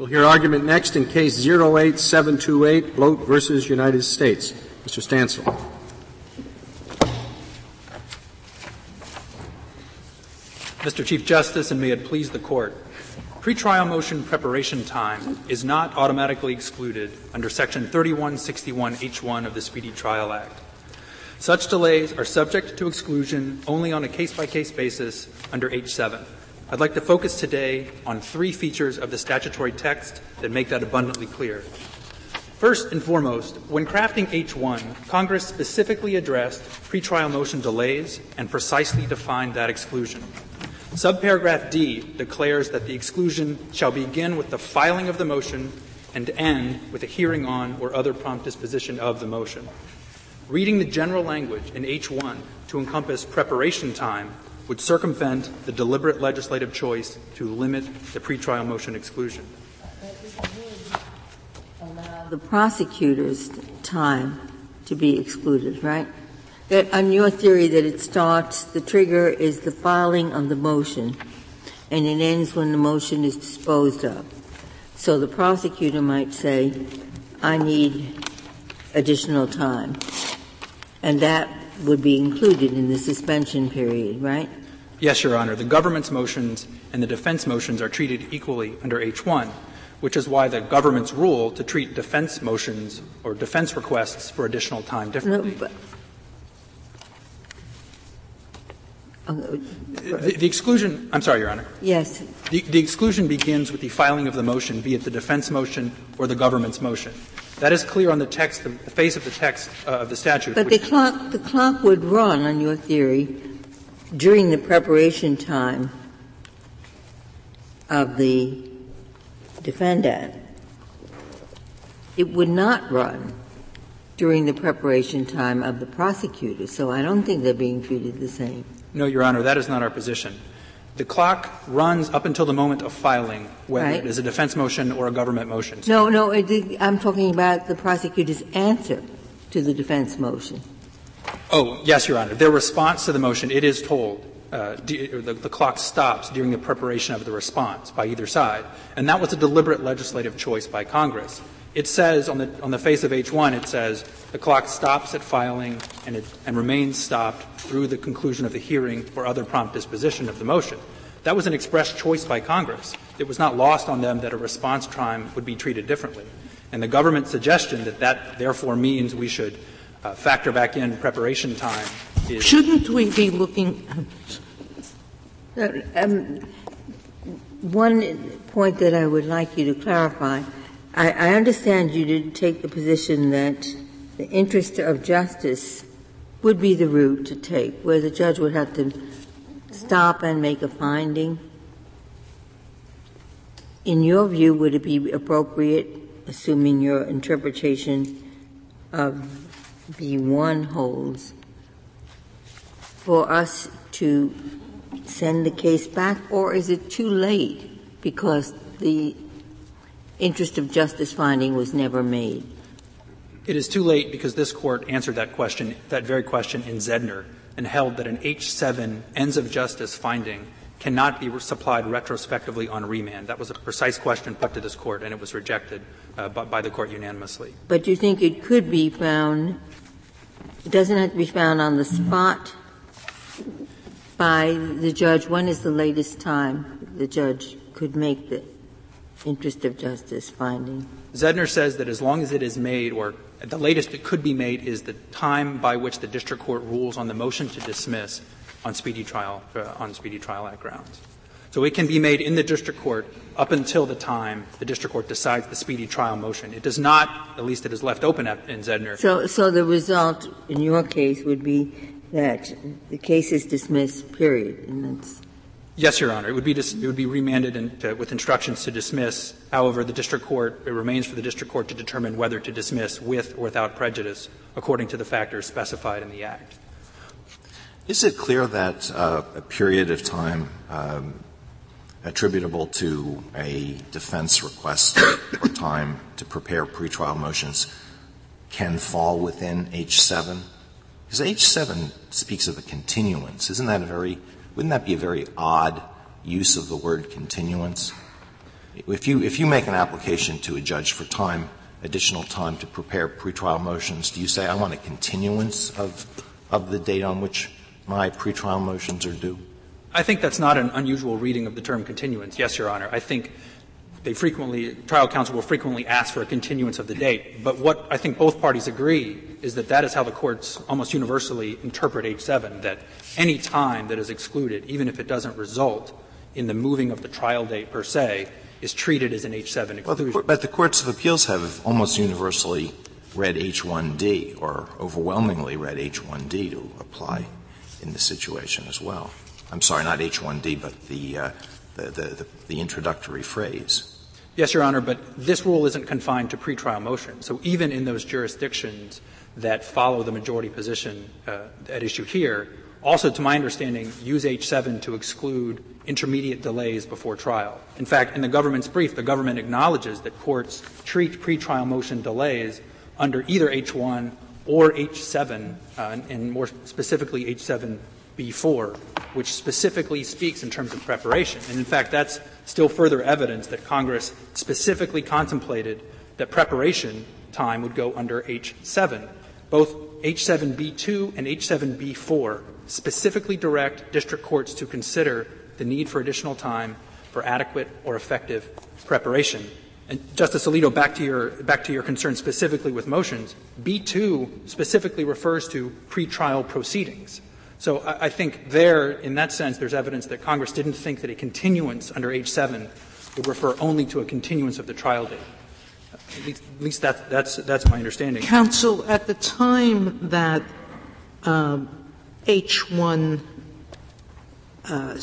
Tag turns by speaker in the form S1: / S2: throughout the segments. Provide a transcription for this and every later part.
S1: We'll hear argument next in case 08728, Bloate versus United States. Mr. Stancil.
S2: Mr. Chief Justice, and may it please the Court. Pretrial motion preparation time is not automatically excluded under Section 3161H1 of the Speedy Trial Act. Such delays are subject to exclusion only on a case by case basis under H7. I'd like to focus today on three features of the statutory text that make that abundantly clear. First and foremost, when crafting H1, Congress specifically addressed pretrial motion delays and precisely defined that exclusion. Subparagraph D declares that the exclusion shall begin with the filing of the motion and end with a hearing on or other prompt disposition of the motion. Reading the general language in H1 to encompass preparation time would circumvent the deliberate legislative choice to limit the pretrial motion exclusion.
S3: The prosecutor's time to be excluded, right? that on your theory that it starts, the trigger is the filing of the motion, and it ends when the motion is disposed of. So the prosecutor might say, I need additional time. And that would be included in the suspension period, right?
S2: Yes, Your Honor. The government's motions and the defense motions are treated equally under H1, which is why the government's rule to treat defense motions or defense requests for additional time differently. No, the, the, exclusion, I'm sorry, Your Honor.
S3: Yes.
S2: The, the, exclusion begins with the filing of the motion, be it the defense motion or the government's motion. That is clear on the text, the, the face of the text uh, of the statute.
S3: But the clock, the clock would run, on your theory, during the preparation time of the defendant. It would not run during the preparation time of the prosecutor. So I don't think they're being treated the same.
S2: No, Your Honor, that is not our position. The clock runs up until the moment of filing, whether right. it is a defense motion or a government motion.
S3: No, no, I'm talking about the prosecutor's answer to the defense motion.
S2: Oh, yes, Your Honor. Their response to the motion, it is told, uh, the, the, clock stops during the preparation of the response by either side. And that was a deliberate legislative choice by Congress. It says on the, on the face of H1, it says the clock stops at filing and, it, and remains stopped through the conclusion of the hearing or other prompt disposition of the motion. That was an express choice by Congress. It was not lost on them that a response time would be treated differently. And the government's suggestion that that therefore means we should uh, factor back in preparation time is.
S3: Shouldn't we be looking. Uh, um, one point that I would like you to clarify I, I understand you did take the position that the interest of justice would be the route to take, where the judge would have to stop and make a finding. In your view, would it be appropriate, assuming your interpretation of B1 holds, for us to send the case back, or is it too late because the interest of justice finding was never made?
S2: It is too late because this court answered that question, that very question in Zedner, and held that an H7 ends of justice finding cannot be supplied retrospectively on remand. That was a precise question put to this court, and it was rejected uh, by, by the court unanimously.
S3: But you think it could be found? It doesn't have to be found on the spot by the judge. When is the latest time the judge could make the interest of justice finding?
S2: Zedner says that as long as it is made, or the latest it could be made, is the time by which the district court rules on the motion to dismiss on speedy trial uh, on speedy trial act grounds. So it can be made in the district court up until the time the district court decides the speedy trial motion. It does not, at least it is left open at, in Zedner.
S3: So, so the result in your case would be that the case is dismissed, period, and that's
S2: Yes, Your Honor. It would be, dis- it would be remanded to, with instructions to dismiss. However, the district court, it remains for the district court to determine whether to dismiss with or without prejudice according to the factors specified in the Act.
S4: Is it clear that uh, a period of time um, attributable to a defense request or time to prepare pretrial motions can fall within H7? Because H7 speaks of a continuance. Isn't that a very wouldn't that be a very odd use of the word continuance? If you, if you make an application to a judge for time, additional time to prepare pretrial motions, do you say, I want a continuance of, of the date on which my pretrial motions are due?
S2: I think that's not an unusual reading of the term continuance, yes, Your Honor. I think they frequently, trial counsel will frequently ask for a continuance of the date. But what I think both parties agree is that that is how the courts almost universally interpret H-7, that any time that is excluded, even if it doesn't result in the moving of the trial date per se, is treated as an H-7 exclusion.
S4: Well, but the courts of appeals have almost universally read H-1D, or overwhelmingly read H-1D to apply in this situation as well. I'm sorry, not H-1D, but the, uh, the, the, the introductory phrase.
S2: Yes, Your Honor, but this rule isn't confined to pretrial motions. So even in those jurisdictions that follow the majority position uh, at issue here, also, to my understanding, use H-7 to exclude intermediate delays before trial. In fact, in the government's brief, the government acknowledges that courts treat pretrial motion delays under either H-1 or H-7, uh, and more specifically H-7B4, which specifically speaks in terms of preparation. And in fact, that's still further evidence that Congress specifically contemplated that preparation time would go under H-7. Both H-7B2 and H-7B4 specifically direct district courts to consider the need for additional time for adequate or effective preparation. And Justice Alito, back to your back to your concern specifically with motions, B2 specifically refers to pretrial proceedings. So I, think there, in that sense, there's evidence that Congress didn't think that a continuance under H7 would refer only to a continuance of the trial date. At least, at least that, that's that's my understanding.
S5: Counsel, at the time that um, H1 uh,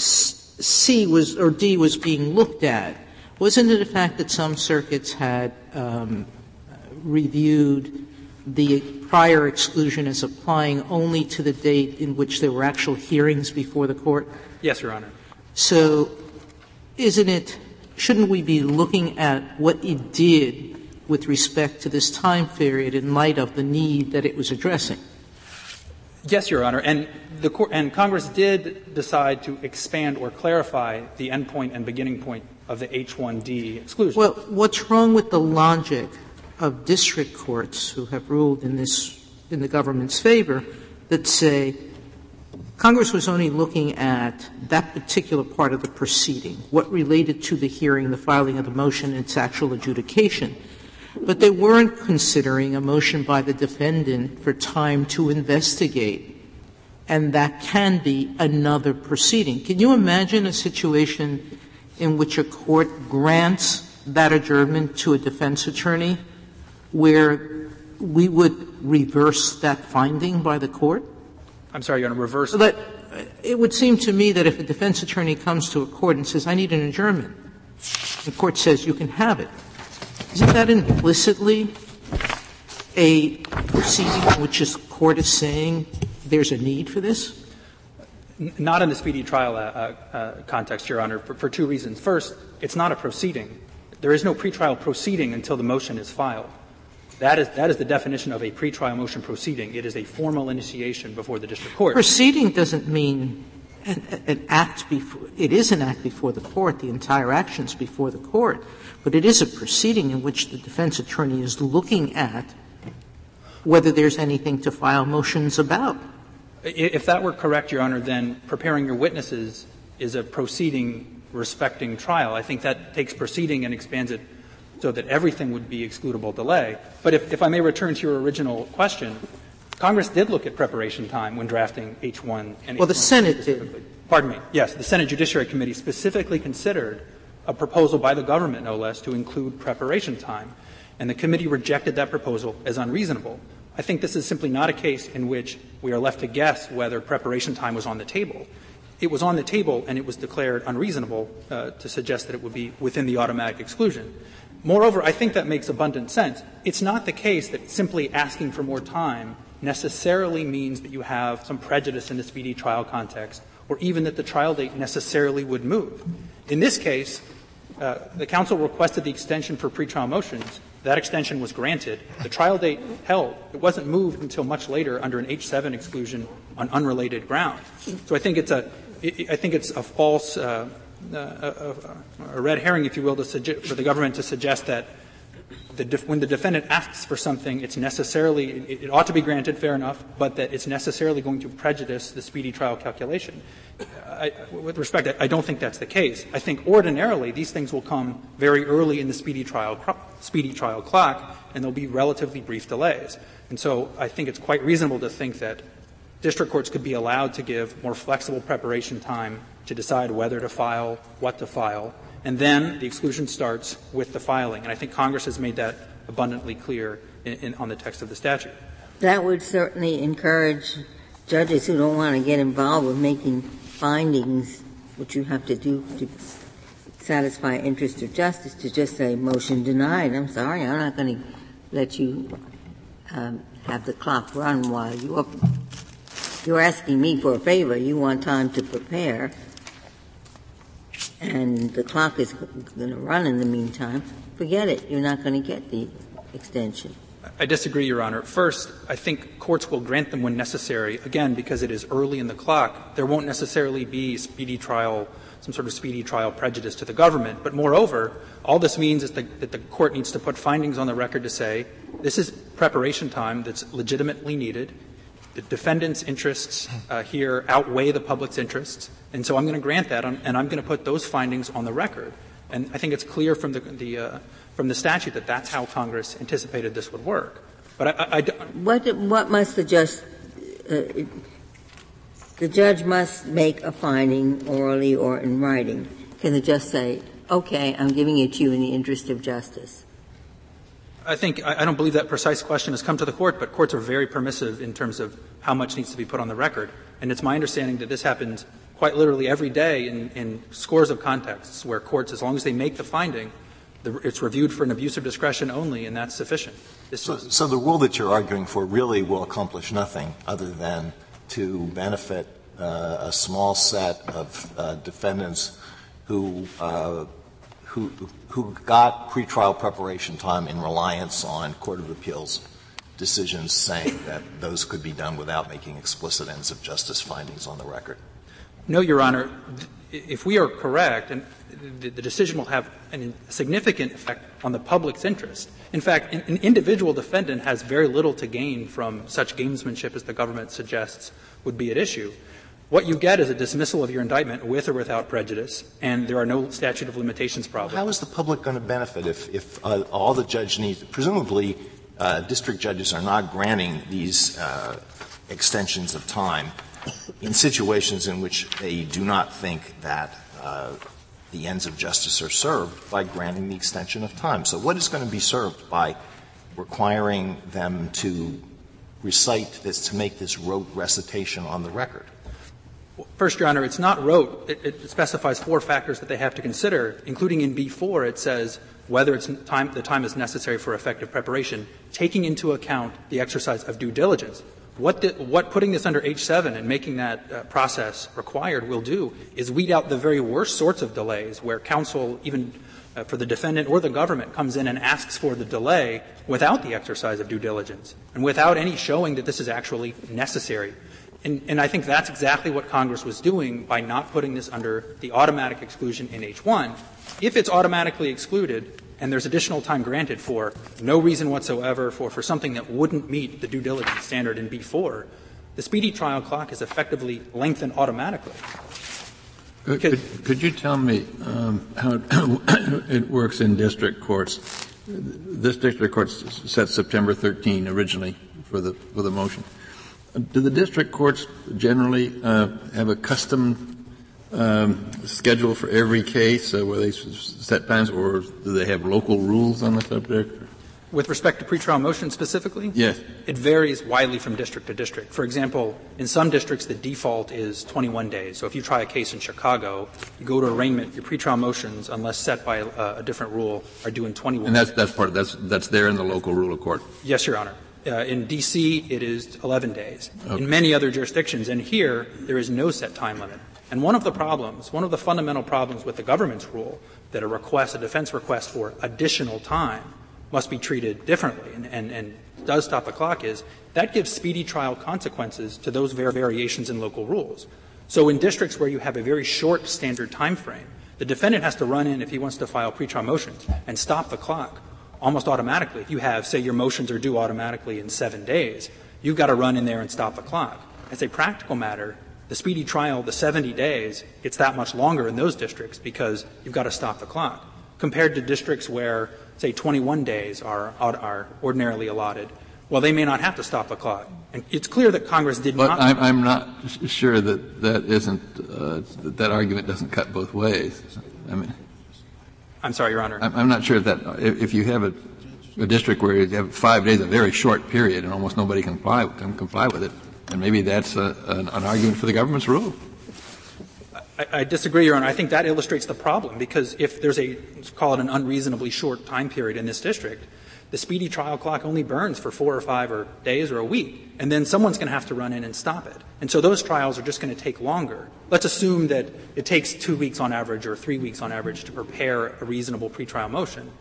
S5: was or D was being looked at, wasn't it a fact that some circuits had um, reviewed the prior exclusion as applying only to the date in which there were actual hearings before the court?
S2: Yes, Your Honor.
S5: So, isn't it? Shouldn't we be looking at what it did with respect to this time period in light of the need that it was addressing?
S2: Yes, Your Honor. And, the, and Congress did decide to expand or clarify the endpoint and beginning point of the H-1D exclusion.
S5: Well, what's wrong with the logic of district courts who have ruled in this, in the government's favor that say Congress was only looking at that particular part of the proceeding, what related to the hearing, the filing of the motion, its actual adjudication. But they weren't considering a motion by the defendant for time to investigate. And that can be another proceeding. Can you imagine a situation in which a court grants that adjournment to a defense attorney where we would reverse that finding by the court?
S2: I'm sorry, Your Honor, reverse?
S5: But it would seem to me that if a defense attorney comes to a court and says, I need an adjournment, the court says you can have it. Isn't that implicitly a proceeding in which the court is saying there's a need for this?
S2: Not in the speedy trial uh, uh, uh, context, Your Honor, for, for, two reasons. First, it's not a proceeding. There is no pretrial proceeding until the motion is filed. That is, that is the definition of a pretrial motion proceeding. It is a formal initiation before the district court.
S5: Proceeding doesn't mean an, an act before, it is an act before the court. The entire action is before the court but it is a proceeding in which the defense attorney is looking at whether there's anything to file motions about.
S2: If that were correct, Your Honor, then preparing your witnesses is a proceeding respecting trial. I think that takes proceeding and expands it so that everything would be excludable delay. But if, if I may return to your original question, Congress did look at preparation time when drafting H1 and
S5: Well,
S2: H1
S5: the Senate did.
S2: Pardon me. Yes, the Senate Judiciary Committee specifically considered a proposal by the government, no less, to include preparation time. And the committee rejected that proposal as unreasonable. I think this is simply not a case in which we are left to guess whether preparation time was on the table. It was on the table and it was declared unreasonable uh, to suggest that it would be within the automatic exclusion. Moreover, I think that makes abundant sense. It's not the case that simply asking for more time necessarily means that you have some prejudice in the speedy trial context or even that the trial date necessarily would move. In this case, uh, the counsel requested the extension for pretrial motions. That extension was granted. The trial date held. It wasn't moved until much later under an H-7 exclusion on unrelated grounds. So I think it's a, I think it's a false uh, a, a, a red herring, if you will, suggest, for the government to suggest that the def, when the defendant asks for something, it's necessarily, it, it, ought to be granted, fair enough, but that it's necessarily going to prejudice the speedy trial calculation. I, with respect, I, I don't think that's the case. I think ordinarily these things will come very early in the speedy trial, speedy trial clock, and there'll be relatively brief delays. And so I think it's quite reasonable to think that district courts could be allowed to give more flexible preparation time to decide whether to file, what to file, and then the exclusion starts with the filing. And I think Congress has made that abundantly clear in, in, on the text of the statute.
S3: That would certainly encourage judges who don't want to get involved with making findings, which you have to do to satisfy interest of justice, to just say motion denied. I'm sorry, I'm not going to let you um, have the clock run while you're you're asking me for a favor. You want time to prepare, and the clock is going to run in the meantime. Forget it. You're not going to get the extension.
S2: I disagree, Your Honor. First, I think courts will grant them when necessary. Again, because it is early in the clock, there won't necessarily be speedy trial, some sort of speedy trial prejudice to the government. But moreover, all this means is that the court needs to put findings on the record to say this is preparation time that's legitimately needed the defendant's interests uh, here outweigh the public's interests, and so I'm going to grant that, and I'm going to put those findings on the record. And I think it's clear from the, the uh, from the statute that that's how Congress anticipated this would work. But I, I, I
S3: what what must the judge uh, the judge must make a finding orally or in writing. Can the judge say, "Okay, I'm giving it to you in the interest of justice"?
S2: I think I don't believe that precise question has come to the court, but courts are very permissive in terms of how much needs to be put on the record. And it's my understanding that this happens quite literally every day in, in scores of contexts where courts, as long as they make the finding, the, it's reviewed for an abuse of discretion only, and that's sufficient.
S4: So, so, the rule that you're arguing for really will accomplish nothing other than to benefit uh, a small set of uh, defendants who uh, who, who got pretrial preparation time in reliance on Court of Appeals decisions saying that those could be done without making explicit ends of justice findings on the record?
S2: No, Your Honor. If we are correct, and the, decision will have a significant effect on the public's interest. In fact, an individual defendant has very little to gain from such gamesmanship as the government suggests would be at issue. What you get is a dismissal of your indictment with or without prejudice, and there are no statute of limitations problems.
S4: How is the public going to benefit if, if uh, all the judge needs, presumably uh, district judges are not granting these uh, extensions of time in situations in which they do not think that uh, the ends of justice are served by granting the extension of time. So what is going to be served by requiring them to recite this, to make this rote recitation on the record?
S2: First, Your Honor, it's not rote. It, it, specifies four factors that they have to consider, including in B4, it says whether it's time, the time is necessary for effective preparation, taking into account the exercise of due diligence. What, the, what putting this under H7 and making that uh, process required will do is weed out the very worst sorts of delays where counsel, even uh, for the defendant or the government, comes in and asks for the delay without the exercise of due diligence and without any showing that this is actually necessary. And, and, I think that's exactly what Congress was doing by not putting this under the automatic exclusion in H1. If it's automatically excluded and there's additional time granted for no reason whatsoever for, for something that wouldn't meet the due diligence standard in B4, the speedy trial clock is effectively lengthened automatically.
S6: Could, could, could you tell me um, how it works in district courts? This district court set September 13 originally for the for the motion. Do the district courts generally uh, have a custom um, schedule for every case uh, where they set times, or do they have local rules on the subject?
S2: With respect to pretrial motions specifically?
S6: Yes.
S2: It varies widely from district to district. For example, in some districts the default is 21 days. So if you try a case in Chicago, you go to arraignment, your pretrial motions, unless set by a, a different rule, are due in 21
S6: And that's, that's part of, that's, that's there in the local rule of court?
S2: Yes, Your Honor. Uh, in D.C., it is 11 days. Okay. In many other jurisdictions, and here, there is no set time limit. And one of the problems, one of the fundamental problems with the government's rule, that a request, a defense request for additional time must be treated differently and, and, and does stop the clock is that gives speedy trial consequences to those variations in local rules. So in districts where you have a very short standard time frame, The defendant has to run in if he wants to file pretrial motions and stop the clock almost automatically. If you have, say, your motions are due automatically in seven days, you've got to run in there and stop the clock. As a practical matter, the speedy trial, the 70 days, it's that much longer in those districts because you've got to stop the clock, compared to districts where, say, 21 days are, are ordinarily allotted. Well, they may not have to stop the clock. And it's clear that Congress did
S6: but
S2: not.
S6: I'm, I'm not sure that that isn't, uh, that argument doesn't cut both ways. I mean,
S2: I'm sorry, Your Honor.
S6: I'm, not sure that uh, if you have a, district where you have five days, a very short period, and almost nobody can comply, with it, then maybe that's an, an argument for the government's rule.
S2: I, I, disagree, Your Honor. I think that illustrates the problem because if there's a, let's call it an unreasonably short time period in this district, the speedy trial clock only burns for four or five or days or a week, and then someone's going to have to run in and stop it. And so those trials are just going to take longer. Let's assume that it takes two weeks on average or three weeks on average to prepare a reasonable pretrial motion.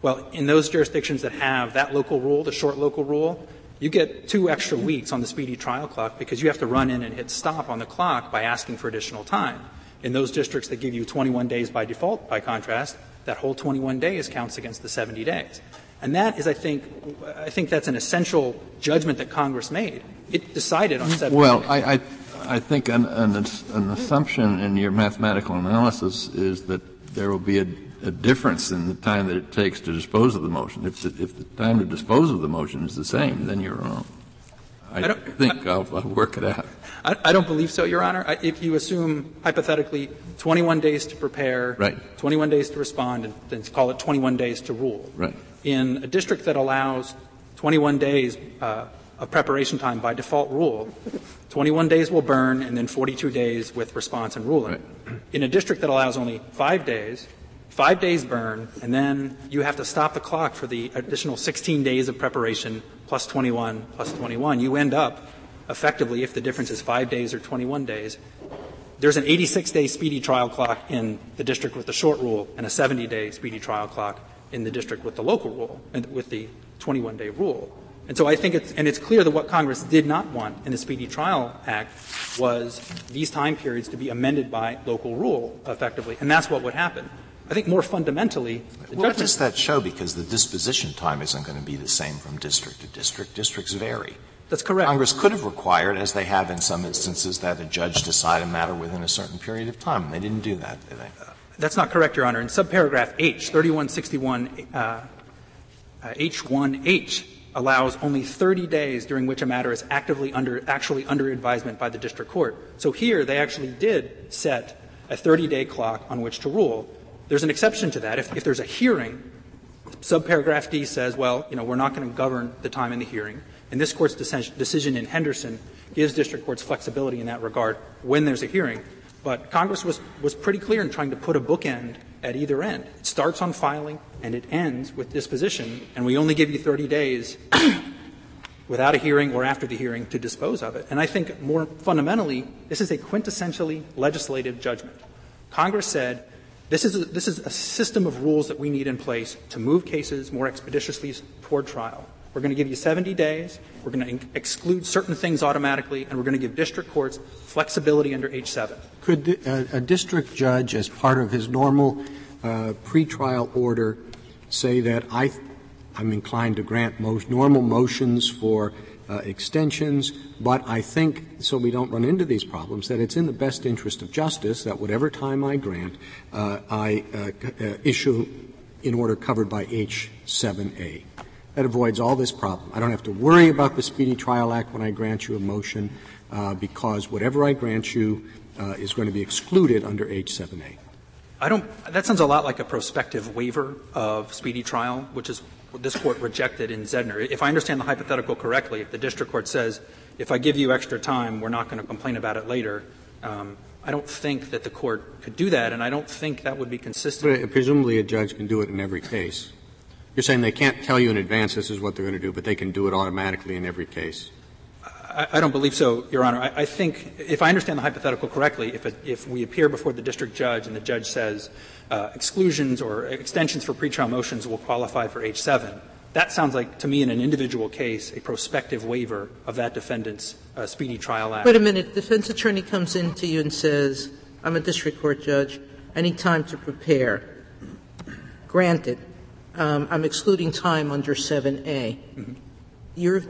S2: Well, in those jurisdictions that have that local rule, the short local rule, you get two extra weeks on the speedy trial clock because you have to run in and hit stop on the clock by asking for additional time. In those districts that give you 21 days by default, by contrast, that whole 21 days counts against the 70 days. And that is, I think, I think that's an essential judgment that Congress made. It decided on seven.
S6: Well, I, I, I think an, an, an, assumption in your mathematical analysis is that there will be a, a, difference in the time that it takes to dispose of the motion. If the, if the time to dispose of the motion is the same, then you're wrong. I, I think I, will work it out.
S2: I, I, don't believe so, Your Honor. if you assume hypothetically 21 days to prepare,
S6: right.
S2: 21 days to respond, and then call it 21 days to rule.
S6: Right
S2: in a district that allows 21 days uh, of preparation time by default rule, 21 days will burn and then 42 days with response and ruling. Right. In a district that allows only five days, five days burn, and then you have to stop the clock for the additional 16 days of preparation plus 21 plus 21. You end up effectively, if the difference is five days or 21 days, there's an 86 day speedy trial clock in the district with the short rule and a 70 day speedy trial clock in the district with the local rule and with the 21 day rule. And so I think it's, and it's clear that what Congress did not want in the Speedy Trial Act was these time periods to be amended by local rule effectively, and that's what would happen. I think more fundamentally,
S4: what does that show? Because the disposition time isn't going to be the same from district to district. Districts vary.
S2: That's correct.
S4: Congress could have required, as they have in some instances, that a judge decide a matter within a certain period of time. They didn't do that, did they?
S2: That's not correct, Your Honor. In subparagraph H, 3161 uh, uh, H1H allows only 30 days during which a matter is actively under, actually under advisement by the district court. So here they actually did set a 30 day clock on which to rule. There's an exception to that. If, if there's a hearing, subparagraph D says, well, you know, we're not going to govern the time in the hearing. And this court's decision in Henderson gives district courts flexibility in that regard when there's a hearing. But Congress was, was pretty clear in trying to put a bookend at either end. It starts on filing and it ends with disposition, and we only give you 30 days without a hearing or after the hearing to dispose of it. And I think more fundamentally, this is a quintessentially legislative judgment. Congress said, this is, a, this is a system of rules that we need in place to move cases more expeditiously toward trial. We're going to give you 70 days. We're going to exclude certain things automatically, and we're going to give district courts flexibility under H7.
S1: Could a, a district judge, as part of his normal uh, pretrial order, say that I, I'm inclined to grant most normal motions for uh, extensions, but I think, so we don't run into these problems, that it's in the best interest of justice that whatever time I grant, uh, I uh, uh, issue in order covered by H7A. That avoids all this problem. I don't have to worry about the Speedy Trial Act when I grant you a motion uh, because whatever I grant you uh, is going to be excluded under H7A.
S2: I don't. That sounds a lot like a prospective waiver of speedy trial, which is what this court rejected in Zedner. If I understand the hypothetical correctly, if the district court says, if I give you extra time, we're not going to complain about it later, um, I don't think that the court could do that, and I don't think that would be consistent.
S1: But presumably a judge can do it in every case. You're saying they can't tell you in advance this is what they're going to do, but they can do it automatically in every case?
S2: I, I don't believe so, Your Honor. I, I, think, if I understand the hypothetical correctly, if, it, if we appear before the district judge and the judge says uh, exclusions or extensions for pretrial motions will qualify for H7, that sounds like, to me, in an individual case, a prospective waiver of that defendant's uh, speedy trial act.
S5: Wait a minute. Defense attorney comes in to you and says, I'm a district court judge. any time to prepare, granted, um, I'm excluding time under 7A. Mm-hmm. You're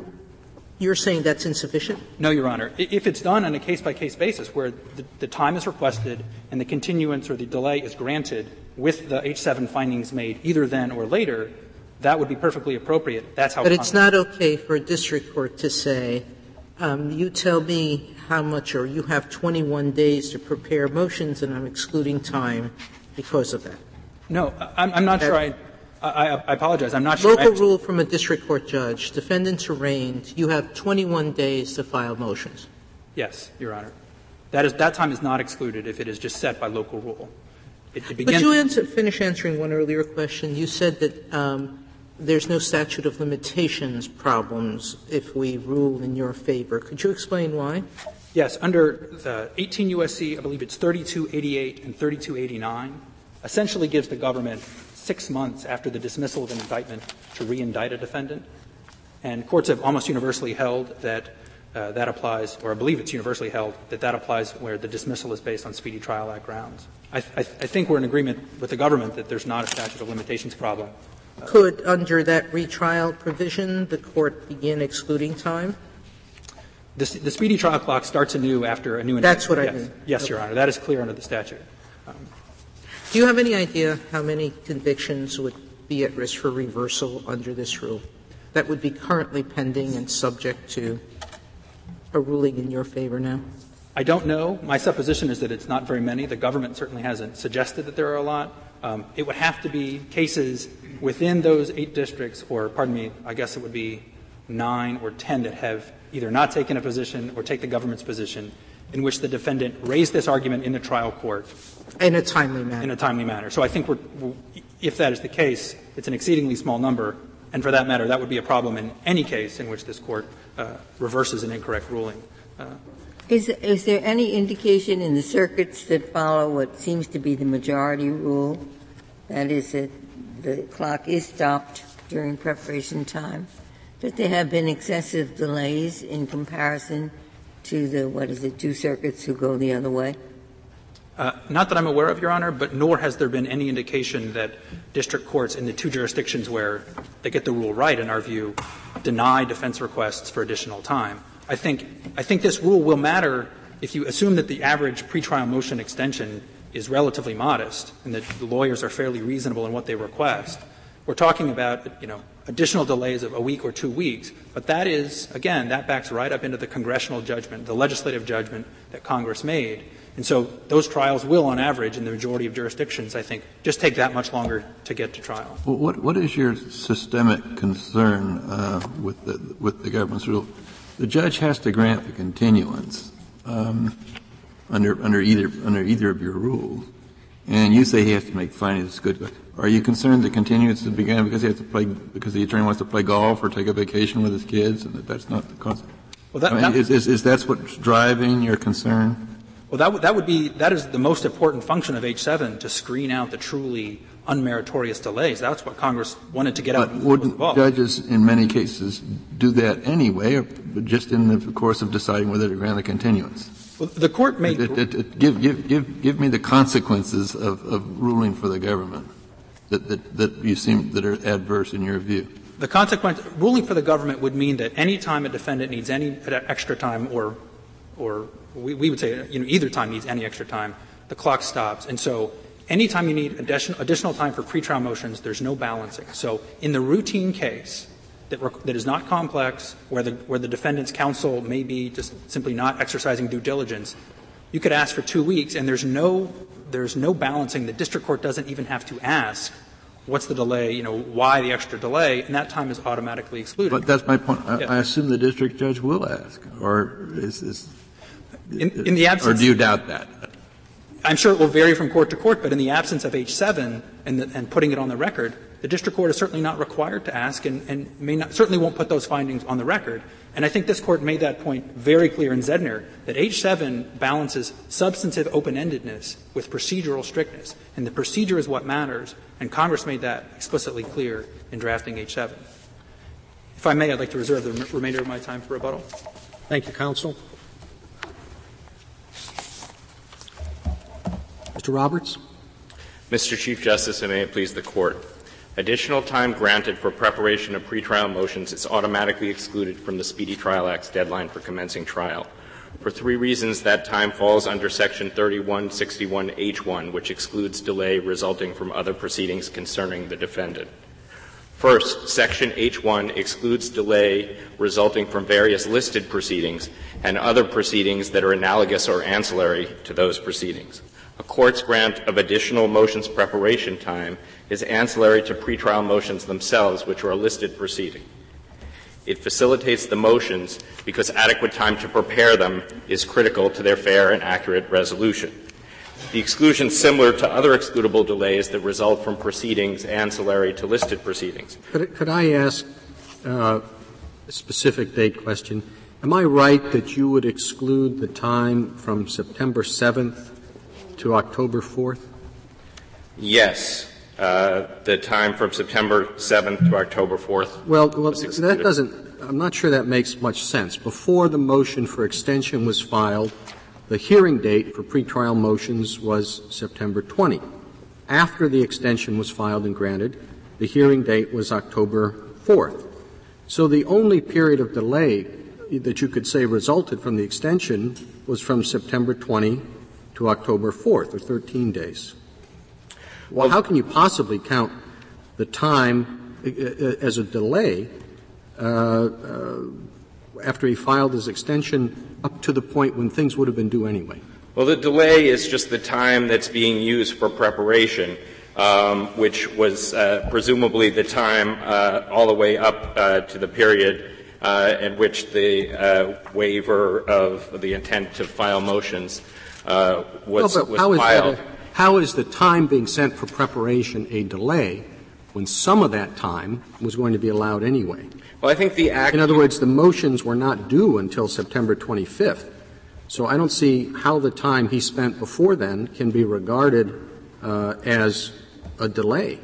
S5: you're saying that's insufficient?
S2: No, Your Honor. If it's done on a case by case basis where the, the, time is requested and the continuance or the delay is granted with the H7 findings made either then or later, that would be perfectly appropriate. That's how
S5: But it's not okay for a district court to say, um, you tell me how much, or you have 21 days to prepare motions, and I'm excluding time because of that.
S2: No, I'm, I'm not that, sure I I, I, apologize. I'm not sure.
S5: Local rule from a district court judge. Defendants arraigned. You have 21 days to file motions.
S2: Yes, Your Honor. That is that time is not excluded if it is just set by local rule.
S5: It, it but you answer, finish answering one earlier question. You said that um, there's no statute of limitations problems if we rule in your favor. Could you explain why?
S2: Yes, under the 18 U.S.C., I believe it's 3288 and 3289, essentially gives the government six months after the dismissal of an indictment to re-indict a defendant. And courts have almost universally held that uh, that applies, or I believe it's universally held, that that applies where the dismissal is based on Speedy Trial Act grounds. I, th- I, th- I think we're in agreement with the government that there's not a statute of limitations problem.
S5: Uh, Could, under that retrial provision, the court begin excluding time?
S2: The, the, speedy trial clock starts anew after a new
S5: indictment. That's what
S2: yes.
S5: I mean.
S2: Yes, okay. Your Honor. That is clear under the statute. Um,
S5: do you have any idea how many convictions would be at risk for reversal under this rule that would be currently pending and subject to a ruling in your favor now?
S2: I don't know. My supposition is that it's not very many. The government certainly hasn't suggested that there are a lot. Um, it would have to be cases within those eight districts, or pardon me, I guess it would be nine or ten that have either not taken a position or take the government's position in which the defendant raised this argument in the trial court
S5: in a timely manner.
S2: In a timely manner. So I think we're, if that is the case, it's an exceedingly small number, and for that matter, that would be a problem in any case in which this court uh, reverses an incorrect ruling. Uh,
S3: is, is there any indication in the circuits that follow what seems to be the majority rule? That is, that the clock is stopped during preparation time, that there have been excessive delays in comparison to the, what is it, two circuits who go the other way?
S2: Uh, not that I'm aware of, Your Honor, but nor has there been any indication that district courts in the two jurisdictions where they get the rule right, in our view, deny defense requests for additional time. I think, I think this rule will matter if you assume that the average pretrial motion extension is relatively modest and that the lawyers are fairly reasonable in what they request. We're talking about, you know, additional delays of a week or two weeks, but that is, again, that backs right up into the congressional judgment, the legislative judgment that Congress made. And so those trials will, on average, in the majority of jurisdictions, I think, just take that much longer to get to trial.
S6: Well, what, what is your systemic concern uh, with, the, with the government's rule? The judge has to grant the continuance um, under, under, either, under either of your rules. And you say he has to make findings. Good. Are you concerned the continuance is began because he has to play because the attorney wants to play golf or take a vacation with his kids, and that that's not the cause? Well, that, I mean, that, is, is, is that what's driving your concern?
S2: Well, that, w- that would be that is the most important function of H7 to screen out the truly unmeritorious delays. That's what Congress wanted to get
S6: but
S2: out.
S6: But wouldn't judges in many cases do that anyway, or just in the course of deciding whether to grant a continuance?
S2: Well, the court may
S6: it, it, it, give, give, give, give me the consequences of, of ruling for the government that, you seem that are adverse in your view.
S2: The consequence ruling for the government would mean that any time a defendant needs any uh, extra time or or we, we would say you know, either time needs any extra time, the clock stops. And so anytime you need additional, additional time for pretrial motions, there's no balancing. So in the routine case that, rec- that is not complex, where the, where the defendant's counsel may be just simply not exercising due diligence, you could ask for two weeks, and there's no, there's no balancing. The district court doesn't even have to ask what's the delay, you know, why the extra delay, and that time is automatically excluded.
S6: But that's my point. I, I assume the district judge will ask, or is, is
S2: in, in the absence,
S6: or do you doubt that?
S2: I'm sure it will vary from court to court, but in the absence of H7 and, the, and putting it on the record, the district court is certainly not required to ask and, and may not, certainly won't put those findings on the record. And I think this court made that point very clear in Zedner that H7 balances substantive open-endedness with procedural strictness, and the procedure is what matters, and Congress made that explicitly clear in drafting H7. If I may, I'd like to reserve the remainder of my time for rebuttal.
S1: Thank you, counsel. Mr. Roberts?
S7: Mr. Chief Justice, and may it please the Court. Additional time granted for preparation of pretrial motions is automatically excluded from the Speedy Trial Act's deadline for commencing trial. For three reasons, that time falls under Section 3161H1, which excludes delay resulting from other proceedings concerning the defendant. First, Section H1 excludes delay resulting from various listed proceedings and other proceedings that are analogous or ancillary to those proceedings. A court's grant of additional motions preparation time is ancillary to pretrial motions themselves, which are a listed proceeding. It facilitates the motions because adequate time to prepare them is critical to their fair and accurate resolution. The exclusion similar to other excludable delays that result from proceedings ancillary to listed proceedings.
S1: Could, could I ask uh, a specific date question? Am I right that you would exclude the time from September 7th to October 4th?
S7: Yes. Uh, the time from September 7th to October 4th.
S1: Well, well that doesn't, I'm not sure that makes much sense. Before the motion for extension was filed, the hearing date for pretrial motions was September 20. After the extension was filed and granted, the hearing date was October 4th. So the only period of delay that you could say resulted from the extension was from September 20 to October 4th, or 13 days. Well, how can you possibly count the time uh, uh, as a delay uh, uh, after he filed his extension up to the point when things would have been due anyway?
S7: Well, the delay is just the time that's being used for preparation, um, which was uh, presumably the time uh, all the way up to the period in which the waiver of the intent to file motions uh, was,
S1: no,
S7: was how filed.
S1: Is a, how is the time being sent for preparation a delay when some of that time was going to be allowed anyway?
S7: Well, I think the act.
S1: In other words, the motions were not due until September 25th. So I don't see how the time he spent before then can be regarded uh, as a delay.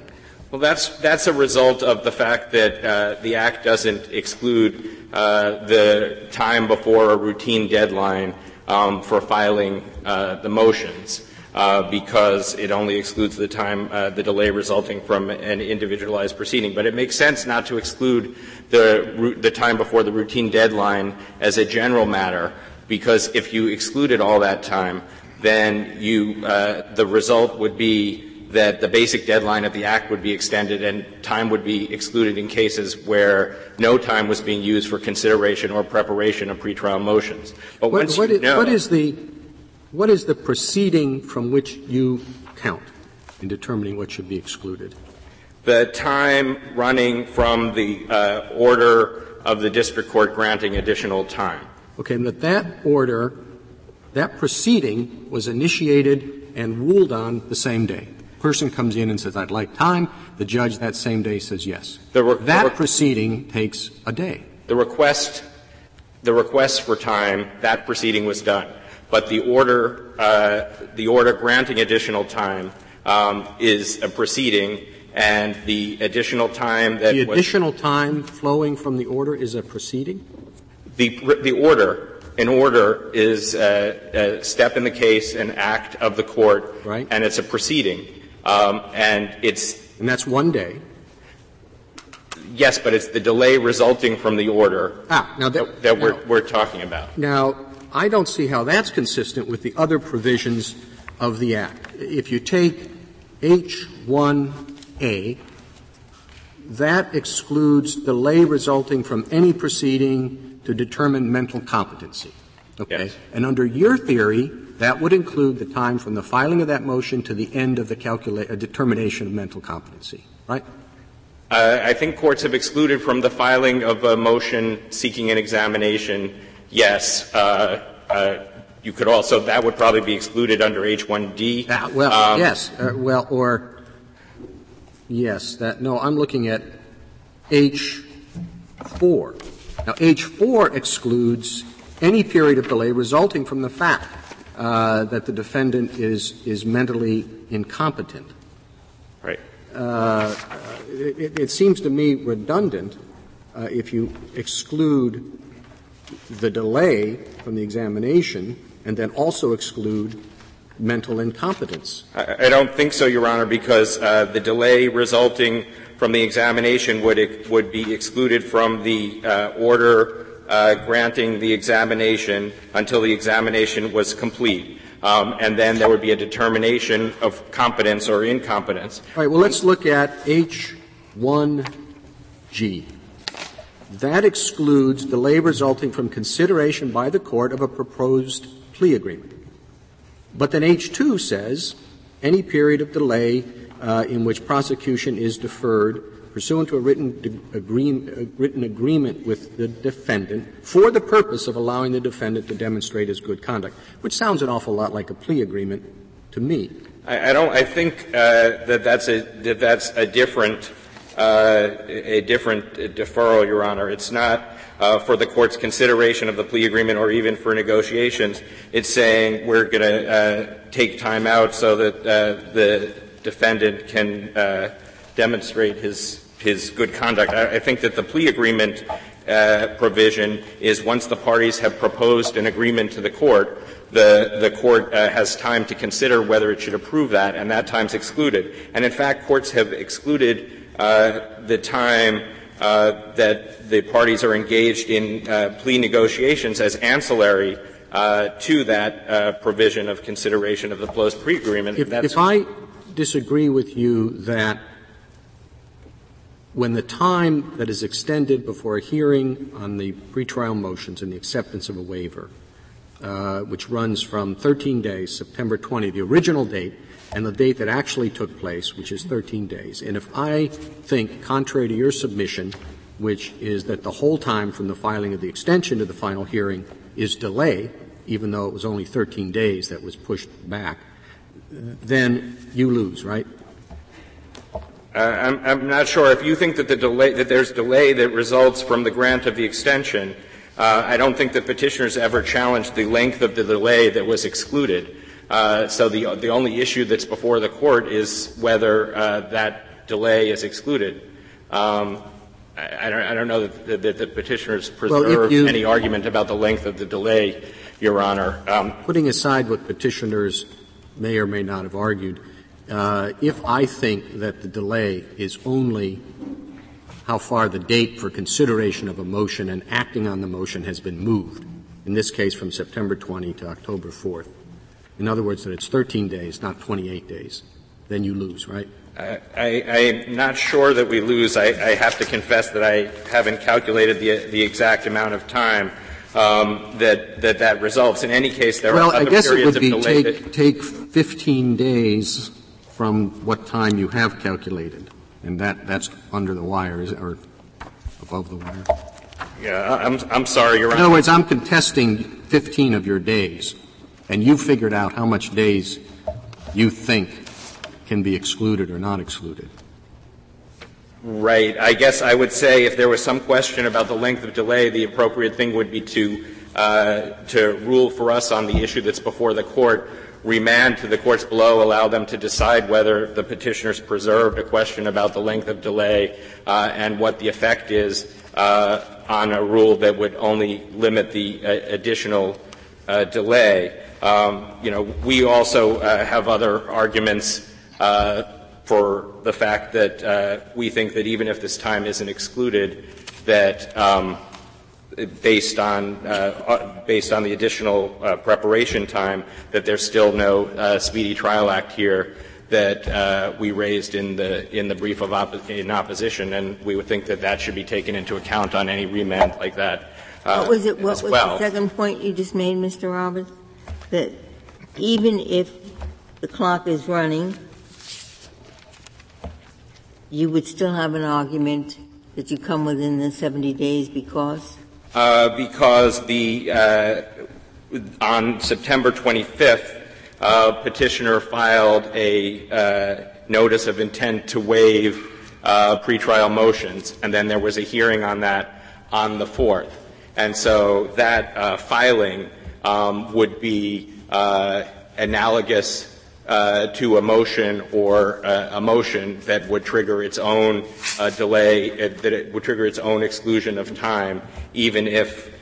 S7: Well, that's that's a result of the fact that uh, the act doesn't exclude uh, the time before a routine deadline um, for filing uh, the motions. Uh, because it only excludes the time, uh, the delay resulting from an individualized proceeding. But it makes sense not to exclude the, the time before the routine deadline as a general matter, because if you excluded all that time, then you, uh, the result would be that the basic deadline of the Act would be extended and time would be excluded in cases where no time was being used for consideration or preparation of pretrial motions.
S1: But what, what, is, know, what is the what is the proceeding from which you count in determining what should be excluded?
S7: The time running from the uh, order of the district court granting additional time.
S1: Okay, but that order, that proceeding was initiated and ruled on the same day person comes in and says, I'd like time. The judge that same day says yes. Re- that re- proceeding takes a day.
S7: The request, the request for time, that proceeding was done. But the order, uh, the order granting additional time um, is a proceeding, and the additional time that
S1: the additional time flowing from the order is a proceeding.
S7: The the order an order is a, a, step in the case, an act of the court,
S1: right.
S7: and it's a proceeding. Um, and it's
S1: and that's one day.
S7: Yes, but it's the delay resulting from the order
S1: ah, now that,
S7: that, we're, we're talking about.
S1: Now, I don't see how that's consistent with the other provisions of the Act. If you take H1A, that excludes delay resulting from any proceeding to determine mental competency. Okay?
S7: Yes.
S1: And under your theory, that would include the time from the filing of that motion to the end of the calcula- determination of mental competency, right?
S7: Uh, I think courts have excluded from the filing of a motion seeking an examination, yes. Uh, uh, you could also, that would probably be excluded under H1D.
S1: Uh, well, um, yes. Uh, well, or, yes, that, no, I'm looking at H4. Now, H4 excludes any period of delay resulting from the fact uh, that the defendant is is mentally incompetent.
S7: Right.
S1: Uh, it, it, seems to me redundant uh, if you exclude the delay from the examination and then also exclude mental incompetence.
S7: I, I don't think so, Your Honor, because uh, the delay resulting from the examination would, would be excluded from the uh, order uh, granting the examination until the examination was complete. Um, and then there would be a determination of competence or incompetence.
S1: All right, well, let's look at H1G. That excludes delay resulting from consideration by the court of a proposed plea agreement. But then H2 says any period of delay uh, in which prosecution is deferred pursuant to a written, de- agree- written agreement with the defendant for the purpose of allowing the defendant to demonstrate his good conduct, which sounds an awful lot like a plea agreement to me.
S7: I, I don't. I think uh, that that's a that that's a different uh, a different deferral, Your Honor. It's not uh, for the court's consideration of the plea agreement or even for negotiations. It's saying we're going to uh, take time out so that uh, the defendant can uh, demonstrate his his good conduct. I, I think that the plea agreement uh, provision is once the parties have proposed an agreement to the court, the, the court uh, has time to consider whether it should approve that, and that time's excluded. And in fact, courts have excluded uh, the time uh, that the parties are engaged in uh, plea negotiations as ancillary uh, to that uh, provision of consideration of the closed plea agreement.
S1: If, if I disagree with you that when the time that is extended before a hearing on the pretrial motions and the acceptance of a waiver, uh, which runs from 13 days, September 20, the original date, and the date that actually took place, which is 13 days. And if I think, contrary to your submission, which is that the whole time from the filing of the extension to the final hearing is delay, even though it was only 13 days that was pushed back, then you lose, right?
S7: Uh, I'm, I'm, not sure if you think that the delay that there's delay that results from the grant of the extension. Uh, I don't think the petitioners ever challenged the length of the delay that was excluded. Uh, so the the only issue that's before the court is whether uh, that delay is excluded. Um, I, I, don't, I, don't, know that, that the petitioners preserve well, you, any argument about the length of the delay, Your Honor.
S1: Um, putting aside what petitioners may or may not have argued, uh, if I think that the delay is only how far the date for consideration of a motion and acting on the motion has been moved, in this case from September 20 to October 4th, in other words, that it's 13 days, not 28 days, then you lose, right?
S7: I, am not sure that we lose. I, I, have to confess that I haven't calculated the, the exact amount of time um, that, that that results. In any case, there
S1: well,
S7: are other periods of delay.
S1: Well, I guess it would
S7: be
S1: take, take 15 days from what time you have calculated, and that, that's under the wire, is, or above the wire.
S7: Yeah, I'm, I'm sorry, Your
S1: Honor. In other words, I'm contesting 15 of your days, and you figured out how much days you think can be excluded or not excluded.
S7: Right. I guess I would say if there was some question about the length of delay, the appropriate thing would be to uh, to rule for us on the issue that's before the court remand to the courts below, allow them to decide whether the petitioners preserved a question about the length of delay uh, and what the effect is uh, on a rule that would only limit the uh, additional uh, delay. Um, you know, we also uh, have other arguments uh, for the fact that we think that even if this time isn't excluded, that um, based on uh, based on the additional uh, preparation time that there's still no uh, speedy trial act here that uh, we raised in the in the brief of op- in opposition, and we would think that that should be taken into account on any remand like that.
S3: Uh, what was it? What was
S7: well.
S3: the second point you just made, Mr. Roberts? That even if the clock is running, you would still have an argument that you come within the 70 days because
S7: uh, because the uh, on September 25th, uh, petitioner filed a uh, notice of intent to waive uh, pretrial motions, and then there was a hearing on that on the 4th. And so that filing um, would be analogous to a motion or uh, a motion that would trigger its own uh, delay, that it would trigger its own exclusion of time, even if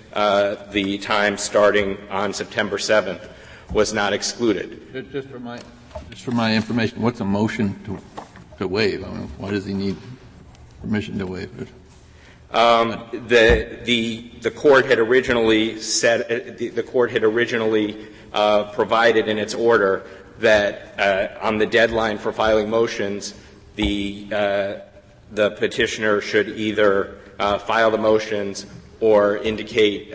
S7: the time starting on September 7th was not excluded.
S6: Just for my, just for my information, what's a motion to, to waive? I mean, why does he need permission to waive it?
S7: Um, the, the, the court had originally said, uh, the, the, court had originally uh, provided in its order that uh, on the deadline for filing motions, the, uh, the petitioner should either uh, file the motions or indicate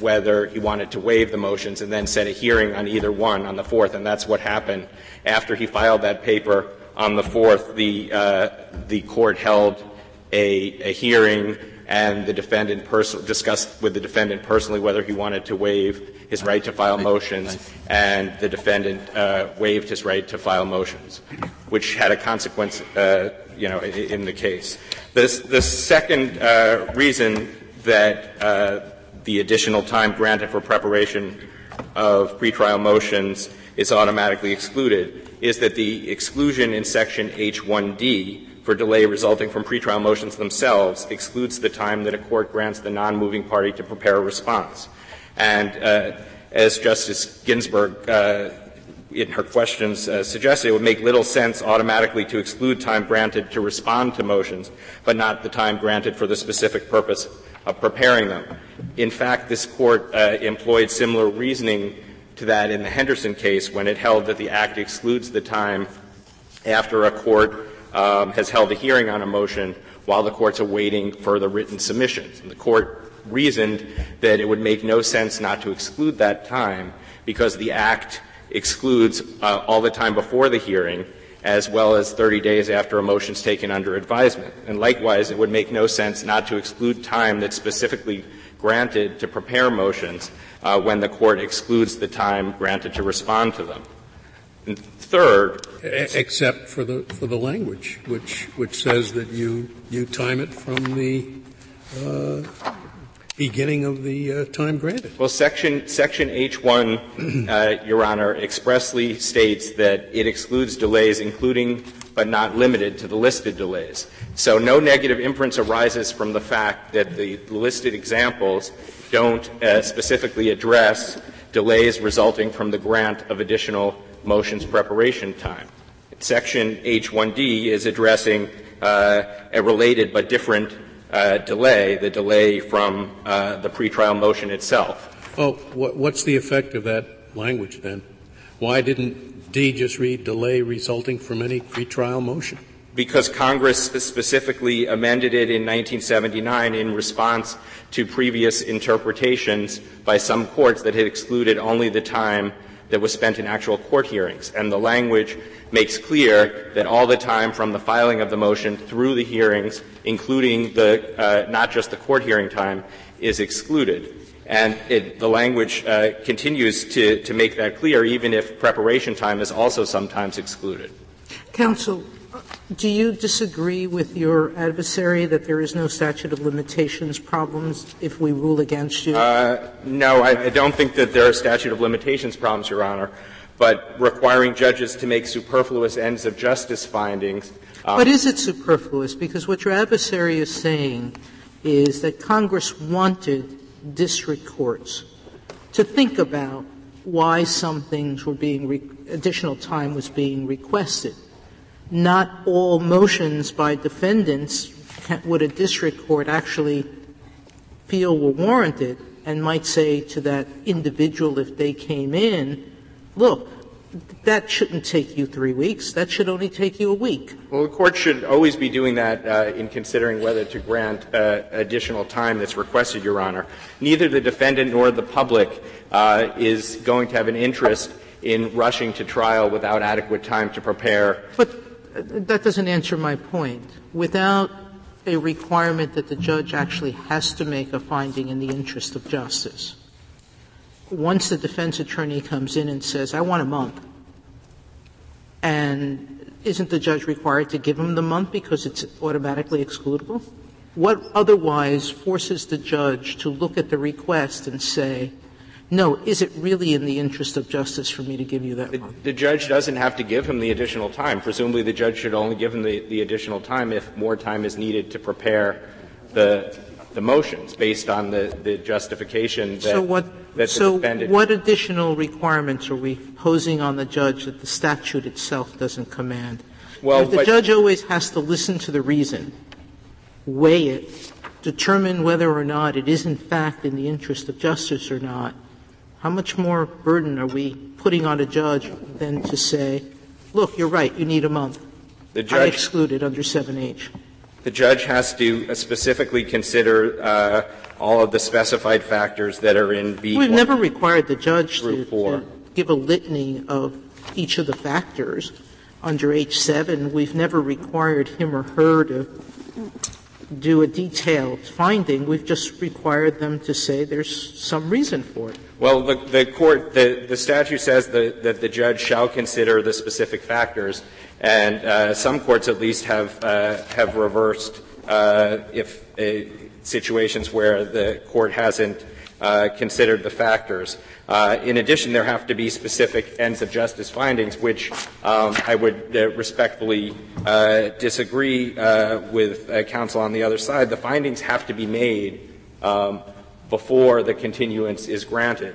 S7: whether he wanted to waive the motions and then set a hearing on either one on the 4th, and that's what happened. After he filed that paper on the 4th, the, uh, the court held a, a hearing and the defendant pers- discussed with the defendant personally whether he wanted to waive his right to file motions, and the defendant uh, waived his right to file motions, which had a consequence, uh, you know, in, in, the case. This, the second uh, reason that uh, the additional time granted for preparation of pretrial motions is automatically excluded is that the exclusion in section H1D for delay resulting from pretrial motions themselves excludes the time that a court grants the non-moving party to prepare a response. And uh, as Justice Ginsburg uh, in her questions uh, suggested, it would make little sense automatically to exclude time granted to respond to motions, but not the time granted for the specific purpose of preparing them. In fact, this court uh, employed similar reasoning to that in the Henderson case when it held that the Act excludes the time after a court um, has held a hearing on a motion while the court's awaiting further written submissions. And the court reasoned that it would make no sense not to exclude that time because the Act excludes uh, all the time before the hearing as well as 30 days after a motion is taken under advisement. And likewise, it would make no sense not to exclude time that's specifically granted to prepare motions uh, when the court excludes the time granted to respond to them. And third,
S8: except for the for the language, which which says that you you time it from the uh, beginning of the uh, time granted.
S7: Well, section section H1, uh, Your Honor, expressly states that it excludes delays, including but not limited to the listed delays. So no negative inference arises from the fact that the listed examples don't uh, specifically address delays resulting from the grant of additional motions preparation time. Section H1D is addressing uh, a related but different uh, delay, the delay from uh, the pretrial motion itself.
S8: Well, what's the effect of that language then? Why didn't D just read delay resulting from any pretrial motion?
S7: Because Congress specifically amended it in 1979 in response to previous interpretations by some courts that had excluded only the time that was spent in actual court hearings. And the language makes clear that all the time from the filing of the motion through the hearings, including the, uh, not just the court hearing time, is excluded. And it, the language uh, continues to, to make that clear, even if preparation time is also sometimes excluded.
S5: Counsel, do you disagree with your adversary that there is no statute of limitations problems if we rule against you?
S7: Uh, no, I, I, don't think that there are statute of limitations problems, Your Honor. But requiring judges to make superfluous ends of justice findings.
S5: Um, but is it superfluous? Because what your adversary is saying is that Congress wanted district courts to think about why some things were being re- additional time was being requested not all motions by defendants would a district court actually feel were warranted and might say to that individual if they came in, look, that shouldn't take you three weeks. That should only take you a week.
S7: Well, the court should always be doing that uh, in considering whether to grant uh, additional time that's requested, Your Honor. Neither the defendant nor the public uh, is going to have an interest in rushing to trial without adequate time to prepare.
S5: But that doesn't answer my point. Without a requirement that the judge actually has to make a finding in the interest of justice, once the defense attorney comes in and says, I want a month, and isn't the judge required to give him the month because it's automatically excludable? What otherwise forces the judge to look at the request and say, no, is it really in the interest of justice for me to give you that
S7: the, the, judge doesn't have to give him the additional time. Presumably the judge should only give him the, the additional time if more time is needed to prepare the, the motions based on the, the justification that,
S5: so what,
S7: that
S5: so what additional requirements are we posing on the judge that the statute itself doesn't command?
S7: Well,
S5: if the
S7: but,
S5: judge always has to listen to the reason, weigh it, determine whether or not it is in fact in the interest of justice or not, how much more burden are we putting on a judge than to say, look, you're right, you need a month.
S7: the
S5: I
S7: judge,
S5: exclude it under 7H.
S7: the judge has to uh, specifically consider uh, all of the specified factors that are in B1.
S5: We've never required the judge to, to give a litany of each of the factors. Under H7, we've never required him or her to do a detailed finding. We've just required them to say there's some reason for it.
S7: Well, the, the court, the, the statute says that, that the judge shall consider the specific factors, and uh, some courts at least have uh, have reversed uh, if uh, situations where the court hasn't uh, considered the factors. Uh, in addition, there have to be specific ends of justice findings, which um, I would respectfully disagree with counsel on the other side. The findings have to be made um, before the continuance is granted.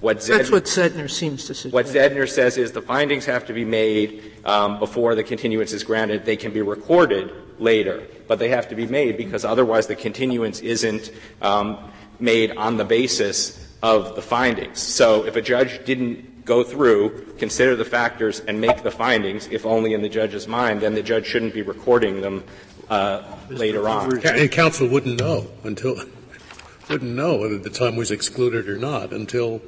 S7: What
S5: That's what Zedner seems to suggest.
S7: what Zedner says is the findings have to be made um, before the continuance is granted. They can be recorded later, but they have to be made because otherwise the continuance isn't um, made on the basis of the findings. So if a judge didn't go through, consider the factors, and make the findings, if only in the judge's mind, then the judge shouldn't be recording them uh, later on.
S8: Ca- And counsel wouldn't know until, wouldn't know whether the time was excluded or not until,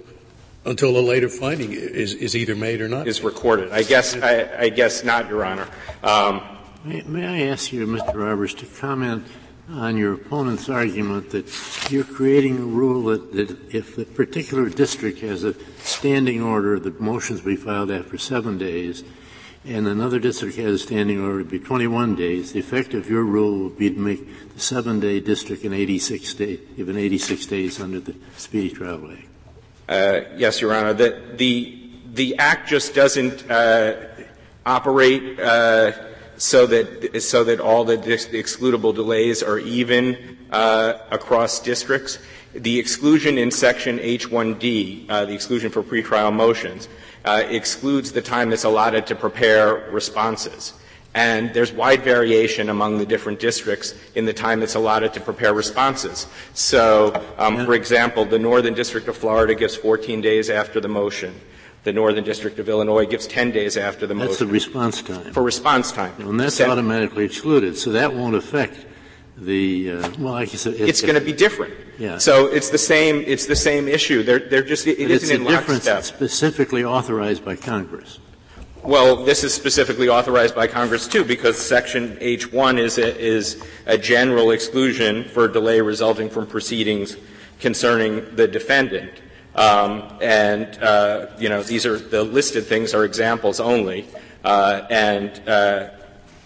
S8: until a later finding is, is either made or not.
S7: Is recorded. I guess I, I guess not, Your Honor. Um,
S9: May, may I ask you, Mr. Roberts, to comment on your opponent's argument that you're creating a rule that, that if the particular district has a standing order that motions be filed after seven days, and another district has a standing order to be 21 days, the effect of your rule would be to make the seven-day district an 86 day, even 86 days under the Speedy Trial Act.
S7: Uh, yes, Your Honor. The, the, the Act just doesn't uh, operate uh, so that so that all the, dis- excludable delays are even uh, across districts. The exclusion in Section H1D, uh, the exclusion for pretrial motions, uh, excludes the time that's allotted to prepare responses. And there's wide variation among the different districts in the time that's allotted to prepare responses. So, um, for example, the Northern District of Florida gives 14 days after the motion. The Northern District of Illinois gives 10 days after the motion.
S9: That's the response time.
S7: for response time.
S9: And that's automatically excluded, so that won't affect the, uh, well, like you said. it-
S7: It's going to be different.
S9: Yeah.
S7: So it's the same. It's the same issue. They're, they're just. It
S9: But it's
S7: isn't
S9: a
S7: in
S9: difference
S7: lockstep.
S9: specifically authorized by Congress.
S7: Well, this is specifically authorized by Congress too, because Section H1 is a, is a general exclusion for delay resulting from proceedings concerning the defendant. Um, and uh, you know, these are the listed things are examples only, uh, and uh,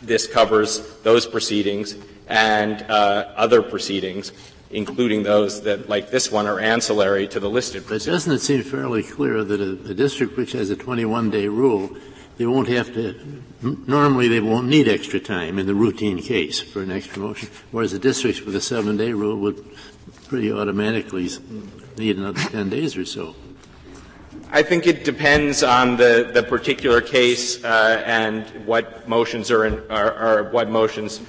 S7: this covers those proceedings and uh, other proceedings, including those that, like this one, are ancillary to the listed
S9: But
S7: proceedings.
S9: doesn't it seem fairly clear that a, a district which has a 21-day rule, they won't have to, normally they won't need extra time in the routine case for an extra motion, whereas a district with a seven-day rule would pretty automatically need another 10 days or so.
S7: I think it depends on the, the particular case uh, and what motions are, in, are, are what motions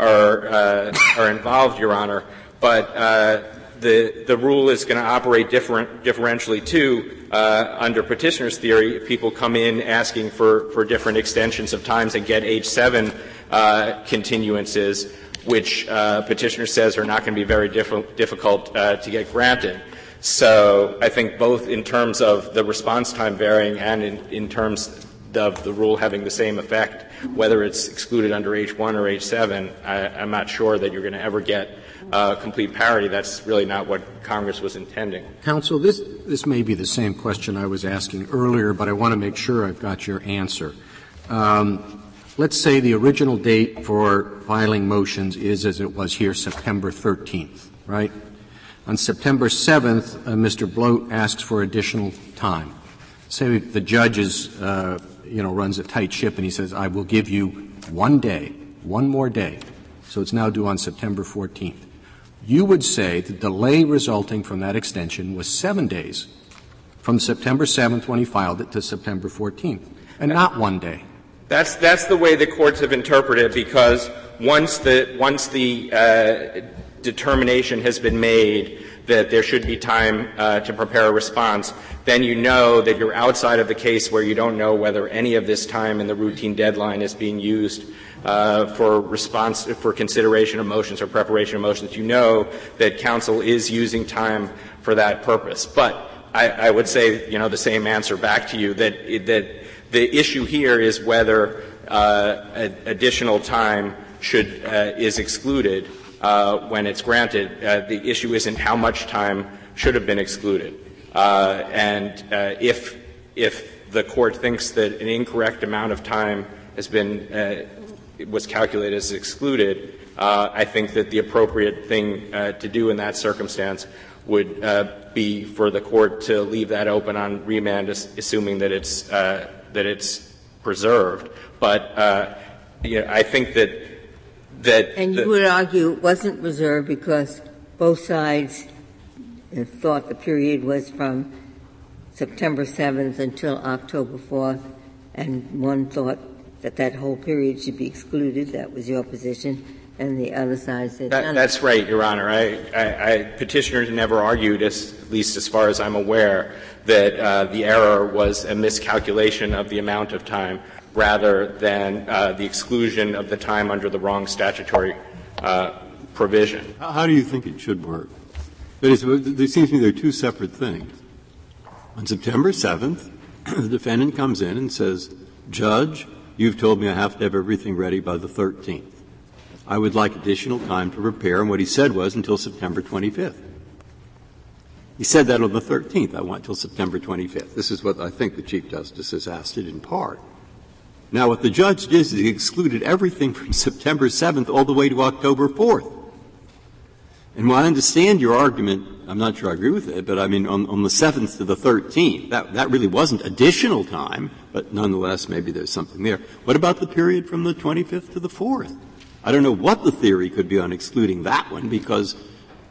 S7: are uh, are involved, Your Honor. But uh, the the rule is going to operate different differentially too. Uh, under petitioner's theory, if people come in asking for, for different extensions of times and get H7 uh, continuances, which uh, petitioner says are not going to be very diff- difficult uh, to get granted. So I think both in terms of the response time varying and in, in terms of the rule having the same effect, whether it's excluded under H1 or H7, I, I'm not sure that you're going to ever get uh, complete parity. That's really not what Congress was intending.
S1: Counsel, this, this may be the same question I was asking earlier, but I want to make sure I've got your answer. Um, let's say the original date for filing motions is, as it was here, September 13th, right? On September 7th, uh, Mr. Bloate asks for additional time. Say the judge is, uh, you know, runs a tight ship and he says, I will give you one day, one more day. So it's now due on September 14th. you would say the delay resulting from that extension was seven days from September 7th when he filed it to September 14th, and not one day.
S7: That's, that's the way the courts have interpreted it because once the, once the uh, determination has been made that there should be time uh, to prepare a response, then you know that you're outside of the case where you don't know whether any of this time in the routine deadline is being used uh, for response for consideration of motions or preparation of motions. You know that counsel is using time for that purpose. But I, I would say, you know, the same answer back to you that that the issue here is whether uh, additional time should uh, is excluded Uh, when it's granted. Uh, the issue isn't how much time should have been excluded. Uh, and uh, if if the court thinks that an incorrect amount of time has been uh, was calculated as excluded, uh, I think that the appropriate thing to do in that circumstance would be for the court to leave that open on remand, assuming that it's that it's preserved. But you know, I think that that.
S3: And you would argue it wasn't reserved because both sides thought the period was from September 7th until October 4th, and one thought that that whole period should be excluded. That was your position. And the other side said
S7: that, That's right, Your Honor. I, I, I, petitioners never argued, as, at least as far as I'm aware, that uh, the error was a miscalculation of the amount of time rather than uh, the exclusion of the time under the wrong statutory uh, provision.
S10: How do you think it should work? There seems to me there are two separate things. On September 7th, the defendant comes in and says, Judge, you've told me I have to have everything ready by the 13th. I would like additional time to prepare, and what he said was until September 25th. He said that on the 13th. I want until September 25th. This is what I think the Chief Justice has asked it in part. Now, what the judge did is he excluded everything from September 7th all the way to October 4th. And while I understand your argument, I'm not sure I agree with it, but I mean, on, on the 7th to the 13th, that, that really wasn't additional time, but nonetheless, maybe there's something there. What about the period from the 25th to the 4th? I don't know what the theory could be on excluding that one, because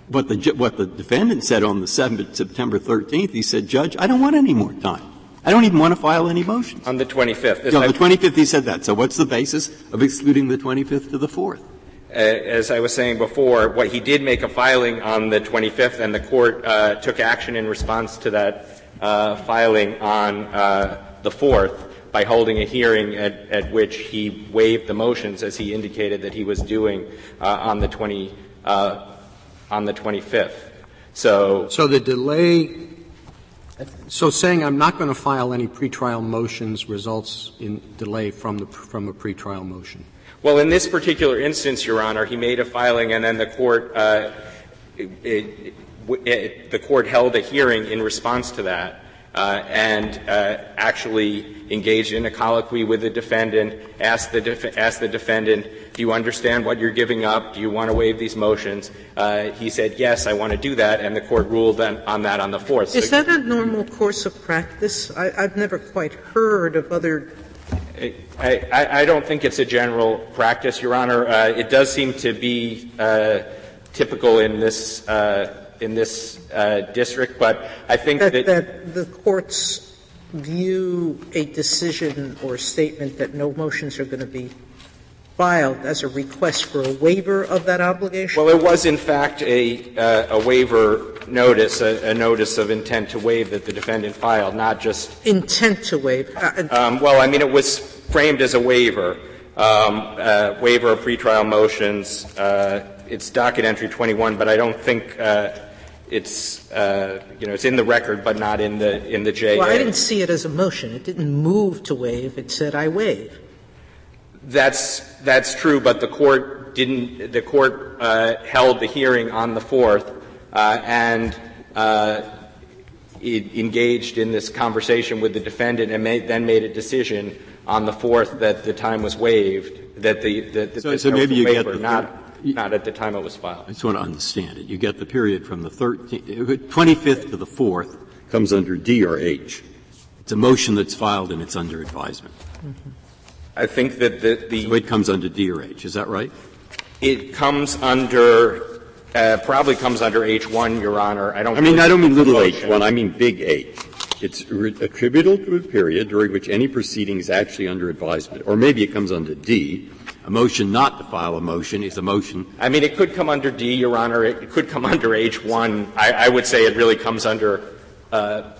S10: what the, what the defendant said on the 7th, September 13th, he said, Judge, I don't want any more time. I don't even want to file any motions.
S7: On the 25th.
S10: No, the 25th he said that. So what's the basis of excluding the 25th to the 4th?
S7: Uh, as I was saying before, what he did make a filing on the 25th, and the court uh, took action in response to that uh, filing on uh, the 4th by holding a hearing at, at, which he waived the motions, as he indicated that he was doing uh, on the 20 uh, on the 25th. So,
S1: so the delay so saying I'm not going to file any pretrial motions results in delay from the from a pretrial motion.
S7: Well, in this particular instance, Your Honor, he made a filing, and then the court uh, it, it, it, the court held a hearing in response to that. Uh, and uh, actually engaged in a colloquy with the defendant, asked the, def- asked the defendant, do you understand what you're giving up? Do you want to waive these motions? Uh, he said, yes, I want to do that, and the court ruled on, that on the 4th.
S5: Is so, that a normal course of practice? I, have never quite heard of other
S7: I, I, I, don't think it's a general practice, Your Honor. Uh, it does seem to be uh, typical in this uh, in this uh, district, but I think
S5: that,
S7: that,
S5: that the courts view a decision or statement that no motions are going to be filed as a request for a waiver of that obligation?
S7: Well, it was in fact a, uh, a waiver notice, a, a, notice of intent to waive that the defendant filed, not just
S5: intent to waive.
S7: Uh, um, well, I mean, it was framed as a waiver, um, uh, waiver of pretrial motions. Uh, it's docket entry 21, but I don't think uh, it's uh, you know it's in the record, but not in the in the JA.
S5: Well, I didn't see it as a motion. It didn't move to waive. It said I waive.
S7: That's that's true, but the court didn't. The court uh, held the hearing on the fourth, uh, and uh, engaged in this conversation with the defendant, and made, then made a decision on the fourth that the time was waived. That the, that, the,
S10: so, so maybe you
S7: waiver,
S10: get the
S7: not not at the time it was filed.
S10: I just want to understand it. You get the period from the 13th, 25th to the 4th comes under D or H. It's a motion that's filed and it's under advisement. Mm-hmm.
S7: I think that the, the
S10: so it comes under D or H. Is that right?
S7: It comes under uh, probably comes under H1, Your Honor. I don't.
S10: I mean, I don't mean little h1. I mean big H. It's re- attributable to a period during which any proceeding is actually under advisement, or maybe it comes under D. A motion not to file a motion is a motion.
S7: I mean, it could come under D, Your Honor. It could come under H1. I, I would say it really comes under uh,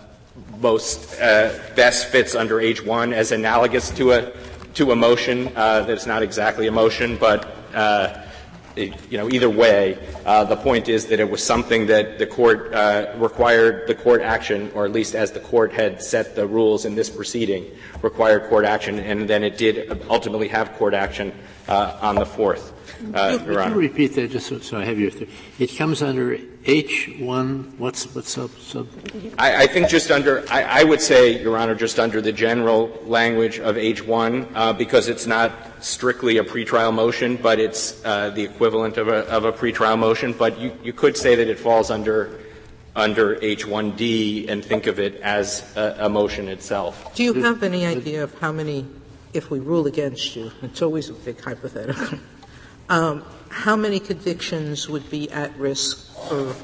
S7: most uh, best fits under H1 as analogous to a to a motion uh, that's not exactly a motion, but uh, it, you know either way, uh, the point is that it was something that the court uh, required the court action, or at least as the court had set the rules in this proceeding, required court action, and then it did ultimately have court action uh, on the fourth. Uh,
S9: Could you repeat that just so, so I have your, th- it comes under H1, what's, what's sub, sub?
S7: I, I think just under, I, I would say, Your Honor, just under the general language of H1, uh, because it's not strictly a pretrial motion, but it's uh, the equivalent of a, of a pretrial motion. But you, you could say that it falls under under H1D and think of it as a, a motion itself.
S5: Do you have any idea of how many, if we rule against you, it's always a big hypothetical, um, how many convictions would be at risk for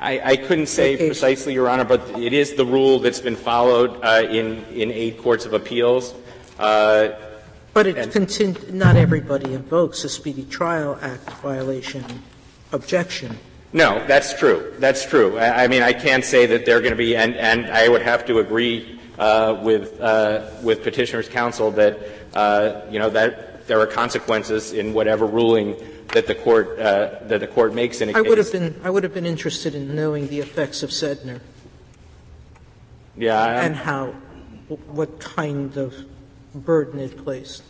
S7: I, I couldn't say precisely, Your Honor, but it is the rule that's been followed uh, in in eight courts of appeals. Uh,
S5: But it contin- not everybody invokes a Speedy Trial Act violation objection.
S7: No, that's true. That's true. I, I mean, I can't say that they're going to be, and, and I would have to agree uh, with uh, with petitioner's counsel that uh, you know that there are consequences in whatever ruling that the court uh, that the court makes in a
S5: I
S7: case.
S5: would have been, I would have been interested in knowing the effects of Zedner
S7: yeah, I'm-
S5: and how, what kind of burden it placed.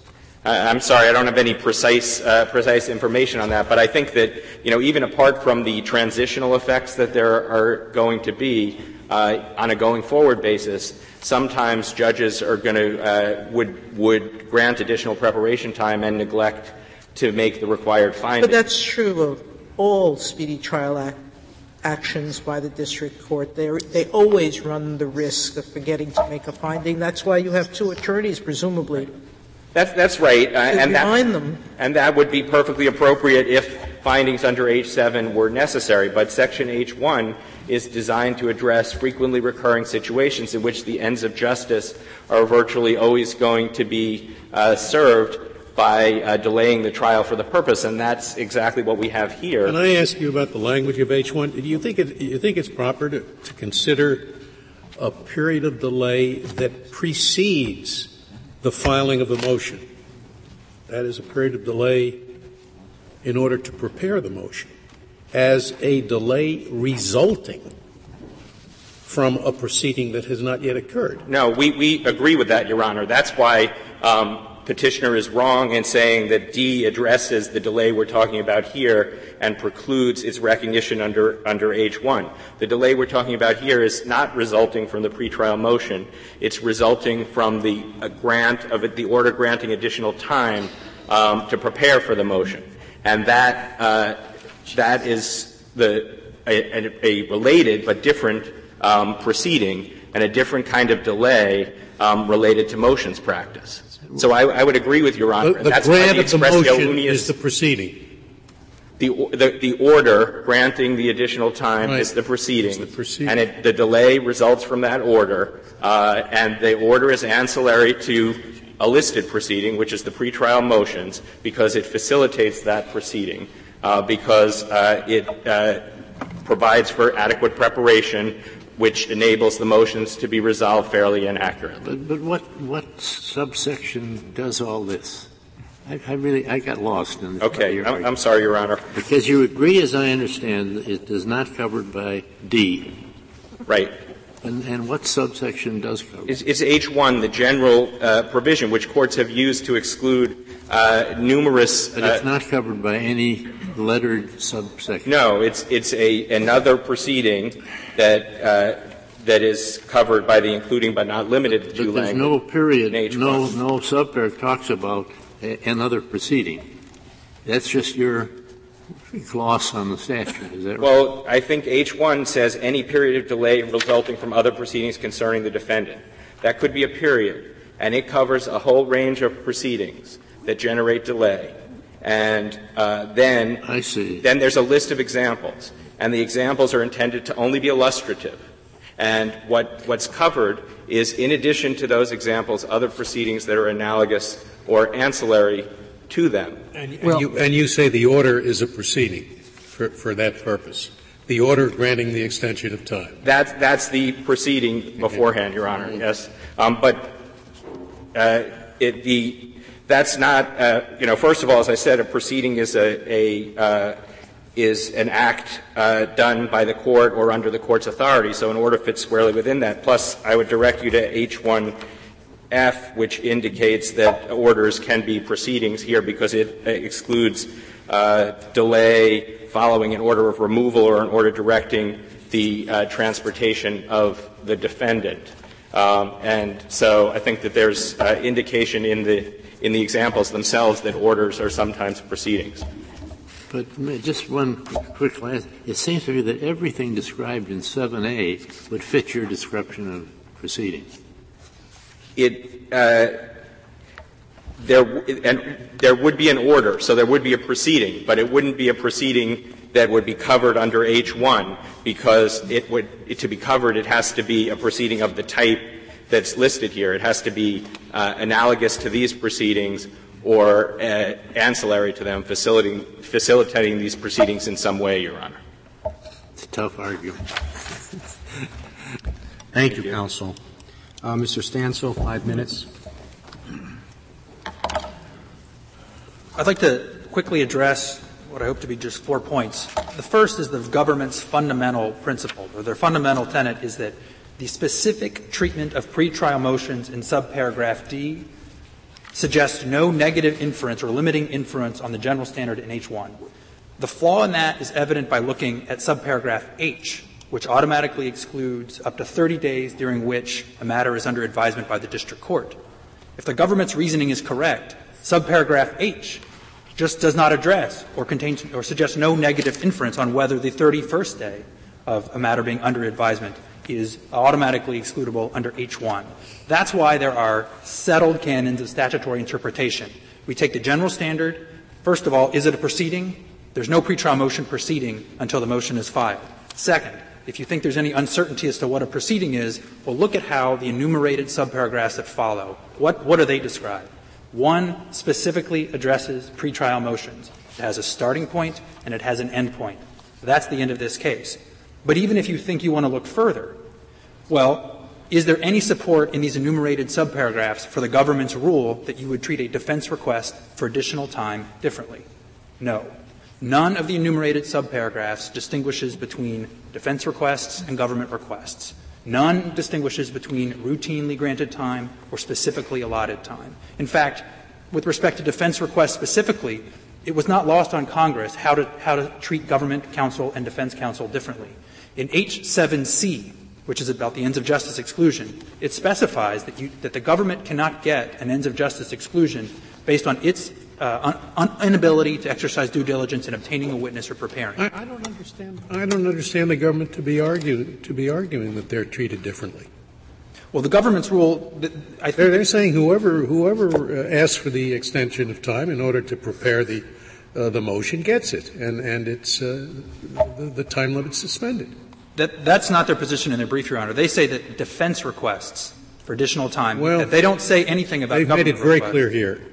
S7: I- I'm sorry, I don't have any precise, uh, precise information on that, but I think that, you know, even apart from the transitional effects that there are going to be, uh, on a going forward basis, sometimes judges are going to, uh, would, would grant additional preparation time and neglect to make the required findings.
S5: But that's true of all Speedy Trial Act actions by the district court. They they always run the risk of forgetting to make a finding. That's why you have two attorneys, presumably,
S7: That's, that's right. Uh, and that,
S5: them.
S7: And that would be perfectly appropriate if findings under H7 were necessary. But Section H1 is designed to address frequently recurring situations in which the ends of justice are virtually always going to be uh, served by uh, delaying the trial for the purpose, and that's exactly what we have here.
S8: Can I ask you about the language of H1? Do you think, it, you think it's proper to, to consider a period of delay that precedes the filing of the motion? That is a period of delay in order to prepare the motion as a delay resulting from a proceeding that has not yet occurred.
S7: No, we, we agree with that, Your Honor. That's why um, petitioner is wrong in saying that D addresses the delay we're talking about here and precludes its recognition under, under H1. The delay we're talking about here is not resulting from the pretrial motion. It's resulting from the uh, grant of the order granting additional time um, to prepare for the motion. And that, uh, that is the, a, a, related but different um, proceeding and a different kind of delay um, related to motions practice. So I, I would agree with Your Honor.
S8: The, the
S7: that's why
S8: grant
S7: the
S8: of the motion is the proceeding.
S7: the, the, the order granting the additional time
S8: Right.
S7: is the proceeding.
S8: The proceeding.
S7: And it, the delay results from that order, uh, and the order is ancillary to a listed proceeding, which is the pretrial motions, because it facilitates that proceeding, uh, because uh, it uh, provides for adequate preparation, which enables the motions to be resolved fairly and accurately.
S9: But, but what, what subsection does all this? I, I really, I got lost in.
S7: Okay, I'm. I'm sorry, Your Honor.
S9: Because you agree, as I understand, it is not covered by D.
S7: Right.
S9: And, and what subsection does cover? it?
S7: It's, it's H1, the general uh, provision, which courts have used to exclude uh, numerous.
S9: But
S7: uh,
S9: it's not covered by any lettered subsection.
S7: no, it's it's a another proceeding that uh, that is covered by the including but not limited to
S9: But there's no period, no, no subparagraph talks about a- another proceeding. That's just your gloss on the statute, is that right?
S7: Well, I think H1 says any period of delay resulting from other proceedings concerning the defendant. That could be a period, and it covers a whole range of proceedings that generate delay. And uh, then,
S9: I see.
S7: then there's a list of examples. And the examples are intended to only be illustrative. And what, what's covered is, in addition to those examples, other proceedings that are analogous or ancillary to them.
S8: And, and, you, and you say the order is a proceeding for, for that purpose. The order granting the extension of time.
S7: That's, that's the proceeding beforehand, Your Honor, yes. Um, but uh, it, the, that's not, uh, you know, first of all, as I said, a proceeding is a, a uh, is an act uh, done by the court or under the court's authority, so an order fits squarely within that. Plus, I would direct you to H1F, which indicates that orders can be proceedings here because it excludes uh, delay following an order of removal or an order directing the uh, transportation of the defendant. Um, and so I think that there's uh, indication in the in the examples themselves that orders are sometimes proceedings.
S9: But just one quick last. It seems to me that everything described in 7A would fit your description of proceedings.
S7: It, uh, there, and there would be an order, so there would be a proceeding, but it wouldn't be a proceeding that would be covered under H1 because it would, it, to be covered, it has to be a proceeding of the type that's listed here. It has to be uh, analogous to these proceedings or uh, ancillary to them, facilitating, facilitating these proceedings in some way, Your Honor.
S9: It's a tough argument.
S1: Thank, Thank you, you, counsel. Uh, Mr. Stansel, five minutes.
S2: I'd like to quickly address what I hope to be just four points. The first is the government's fundamental principle, or their fundamental tenet is that the specific treatment of pretrial motions in subparagraph D suggests no negative inference or limiting inference on the general standard in H1. The flaw in that is evident by looking at subparagraph H, which automatically excludes up to 30 days during which a matter is under advisement by the district court. If the government's reasoning is correct, subparagraph H just does not address or contains or suggests no negative inference on whether the 31st day of a matter being under advisement is automatically excludable under H1. That's why there are settled canons of statutory interpretation. We take the general standard. First of all, is it a proceeding? There's no pretrial motion proceeding until the motion is filed. Second, if you think there's any uncertainty as to what a proceeding is, well, look at how the enumerated subparagraphs that follow. What, what do they describe? One specifically addresses pretrial motions. It has a starting point and it has an end point. That's the end of this case. But even if you think you want to look further, well, is there any support in these enumerated subparagraphs for the government's rule that you would treat a defense request for additional time differently? No. None of the enumerated subparagraphs distinguishes between defense requests and government requests. None distinguishes between routinely granted time or specifically allotted time. In fact, with respect to defense requests specifically, it was not lost on Congress how to, how to treat government counsel and defense counsel differently. In H7C, which is about the ends of justice exclusion, it specifies that, you, that the government cannot get an ends of justice exclusion based on its uh, un, un, inability to exercise due diligence in obtaining a witness or preparing.
S8: I, I, don't understand. I don't understand the government to be arguing to be arguing that they're treated differently.
S2: Well, the government's rule.
S8: I they're, they're saying whoever whoever uh, asks for the extension of time in order to prepare the uh, the motion gets it, and and it's uh, the, the time limit is suspended.
S2: That, that's not their position in their brief, Your Honor. They say that defense requests for additional time,
S8: well,
S2: they don't say anything about government.
S8: They've made it very
S2: requests.
S8: clear here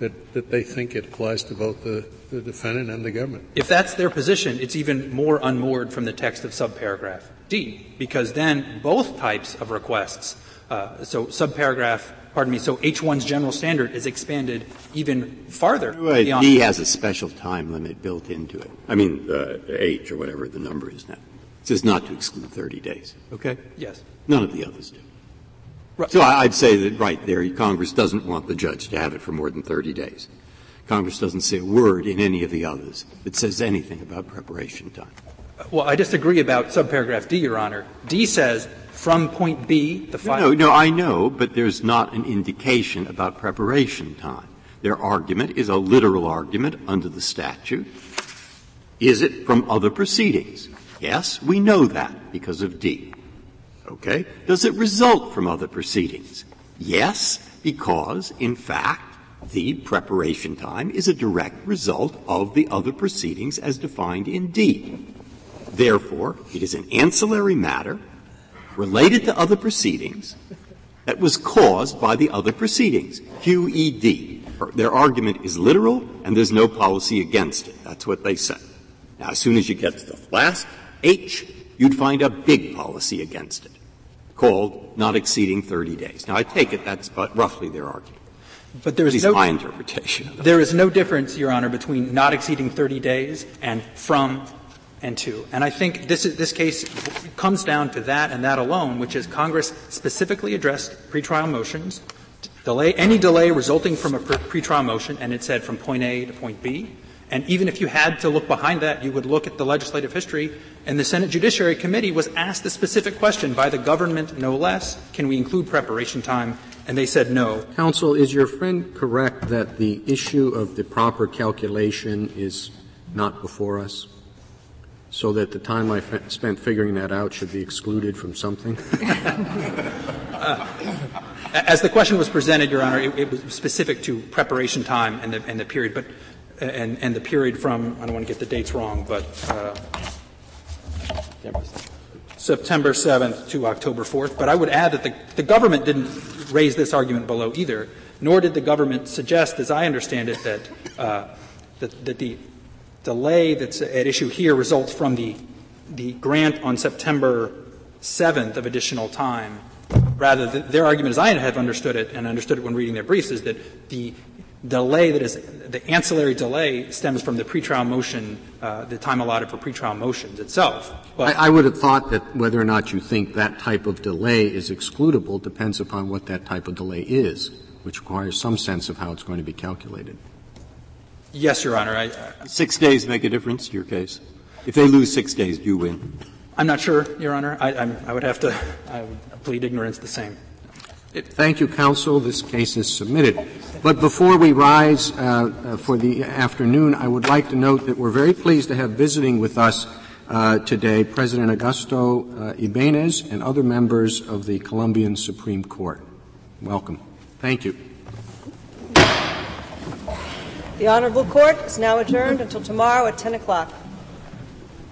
S8: that, that they think it applies to both the, the defendant and the government.
S2: If that's their position, it's even more unmoored from the text of subparagraph D, because then both types of requests, uh, so subparagraph pardon me, so H1's general standard is expanded even farther.
S10: Right, D has a special time limit built into it. I mean, uh, H or whatever the number is now says not to exclude 30 days. Okay?
S2: Yes.
S10: None of the others do. Right. So I'd say that right there, Congress doesn't want the judge to have it for more than 30 days. Congress doesn't say a word in any of the others that says anything about preparation time.
S2: Well, I disagree about subparagraph D, Your Honor. D says from point B, the.
S10: No, no, I know, but there's not an indication about preparation time. Their argument is a literal argument under the statute. Is it from other proceedings? Yes, we know that because of D. Okay? Does it result from other proceedings? Yes, because, in fact, the preparation time is a direct result of the other proceedings as defined in D. Therefore, it is an ancillary matter related to other proceedings that was caused by the other proceedings. QED. Their argument is literal and there's no policy against it. That's what they say. Now, as soon as you get to the last H, you'd find a big policy against it called not exceeding 30 days. Now, I take it that's roughly their argument.
S2: But there is
S10: no,
S2: my
S10: interpretation.
S2: There is no difference, Your Honor, between not exceeding 30 days and from and to. And I think this, is, this case comes down to that and that alone, which is Congress specifically addressed pretrial motions, delay, any delay resulting from a pretrial motion, and it said from point A to point B. And even if you had to look behind that, you would look at the legislative history. And the Senate Judiciary Committee was asked the specific question by the government, no less, can we include preparation time? And they said no.
S1: Counsel, is your friend correct that the issue of the proper calculation is not before us? So that the time I f- spent figuring that out should be excluded from something?
S2: uh, as the question was presented, Your Honor, it, it was specific to preparation time and the, and the period. But and, and the period from, I don't want to get the dates wrong, but uh, September 7th to October 4th. But I would add that the, the government didn't raise this argument below either, nor did the government suggest, as I understand it, that, uh, that, that the delay that's at issue here results from the, the grant on September 7th of additional time. Rather, the, their argument, as I have understood it, and understood it when reading their briefs, is that the delay that is the ancillary delay stems from the pretrial motion, uh, the time allotted for pretrial motions itself.
S1: But I, I would have thought that whether or not you think that type of delay is excludable depends upon what that type of delay is, which requires some sense of how it's going to be calculated.
S2: Yes, Your Honor. I,
S10: uh, six days make a difference to your case. If they lose six days, do you win?
S2: I'm not sure, Your Honor. I, I would have to I would plead ignorance the same.
S1: Thank you, counsel. This case is submitted. But before we rise uh, uh, for the afternoon, I would like to note that we're very pleased to have visiting with us uh, today President Augusto uh, Ibanez and other members of the Colombian Supreme Court. Welcome. Thank you.
S11: The Honorable Court is now adjourned until tomorrow at 10 o'clock.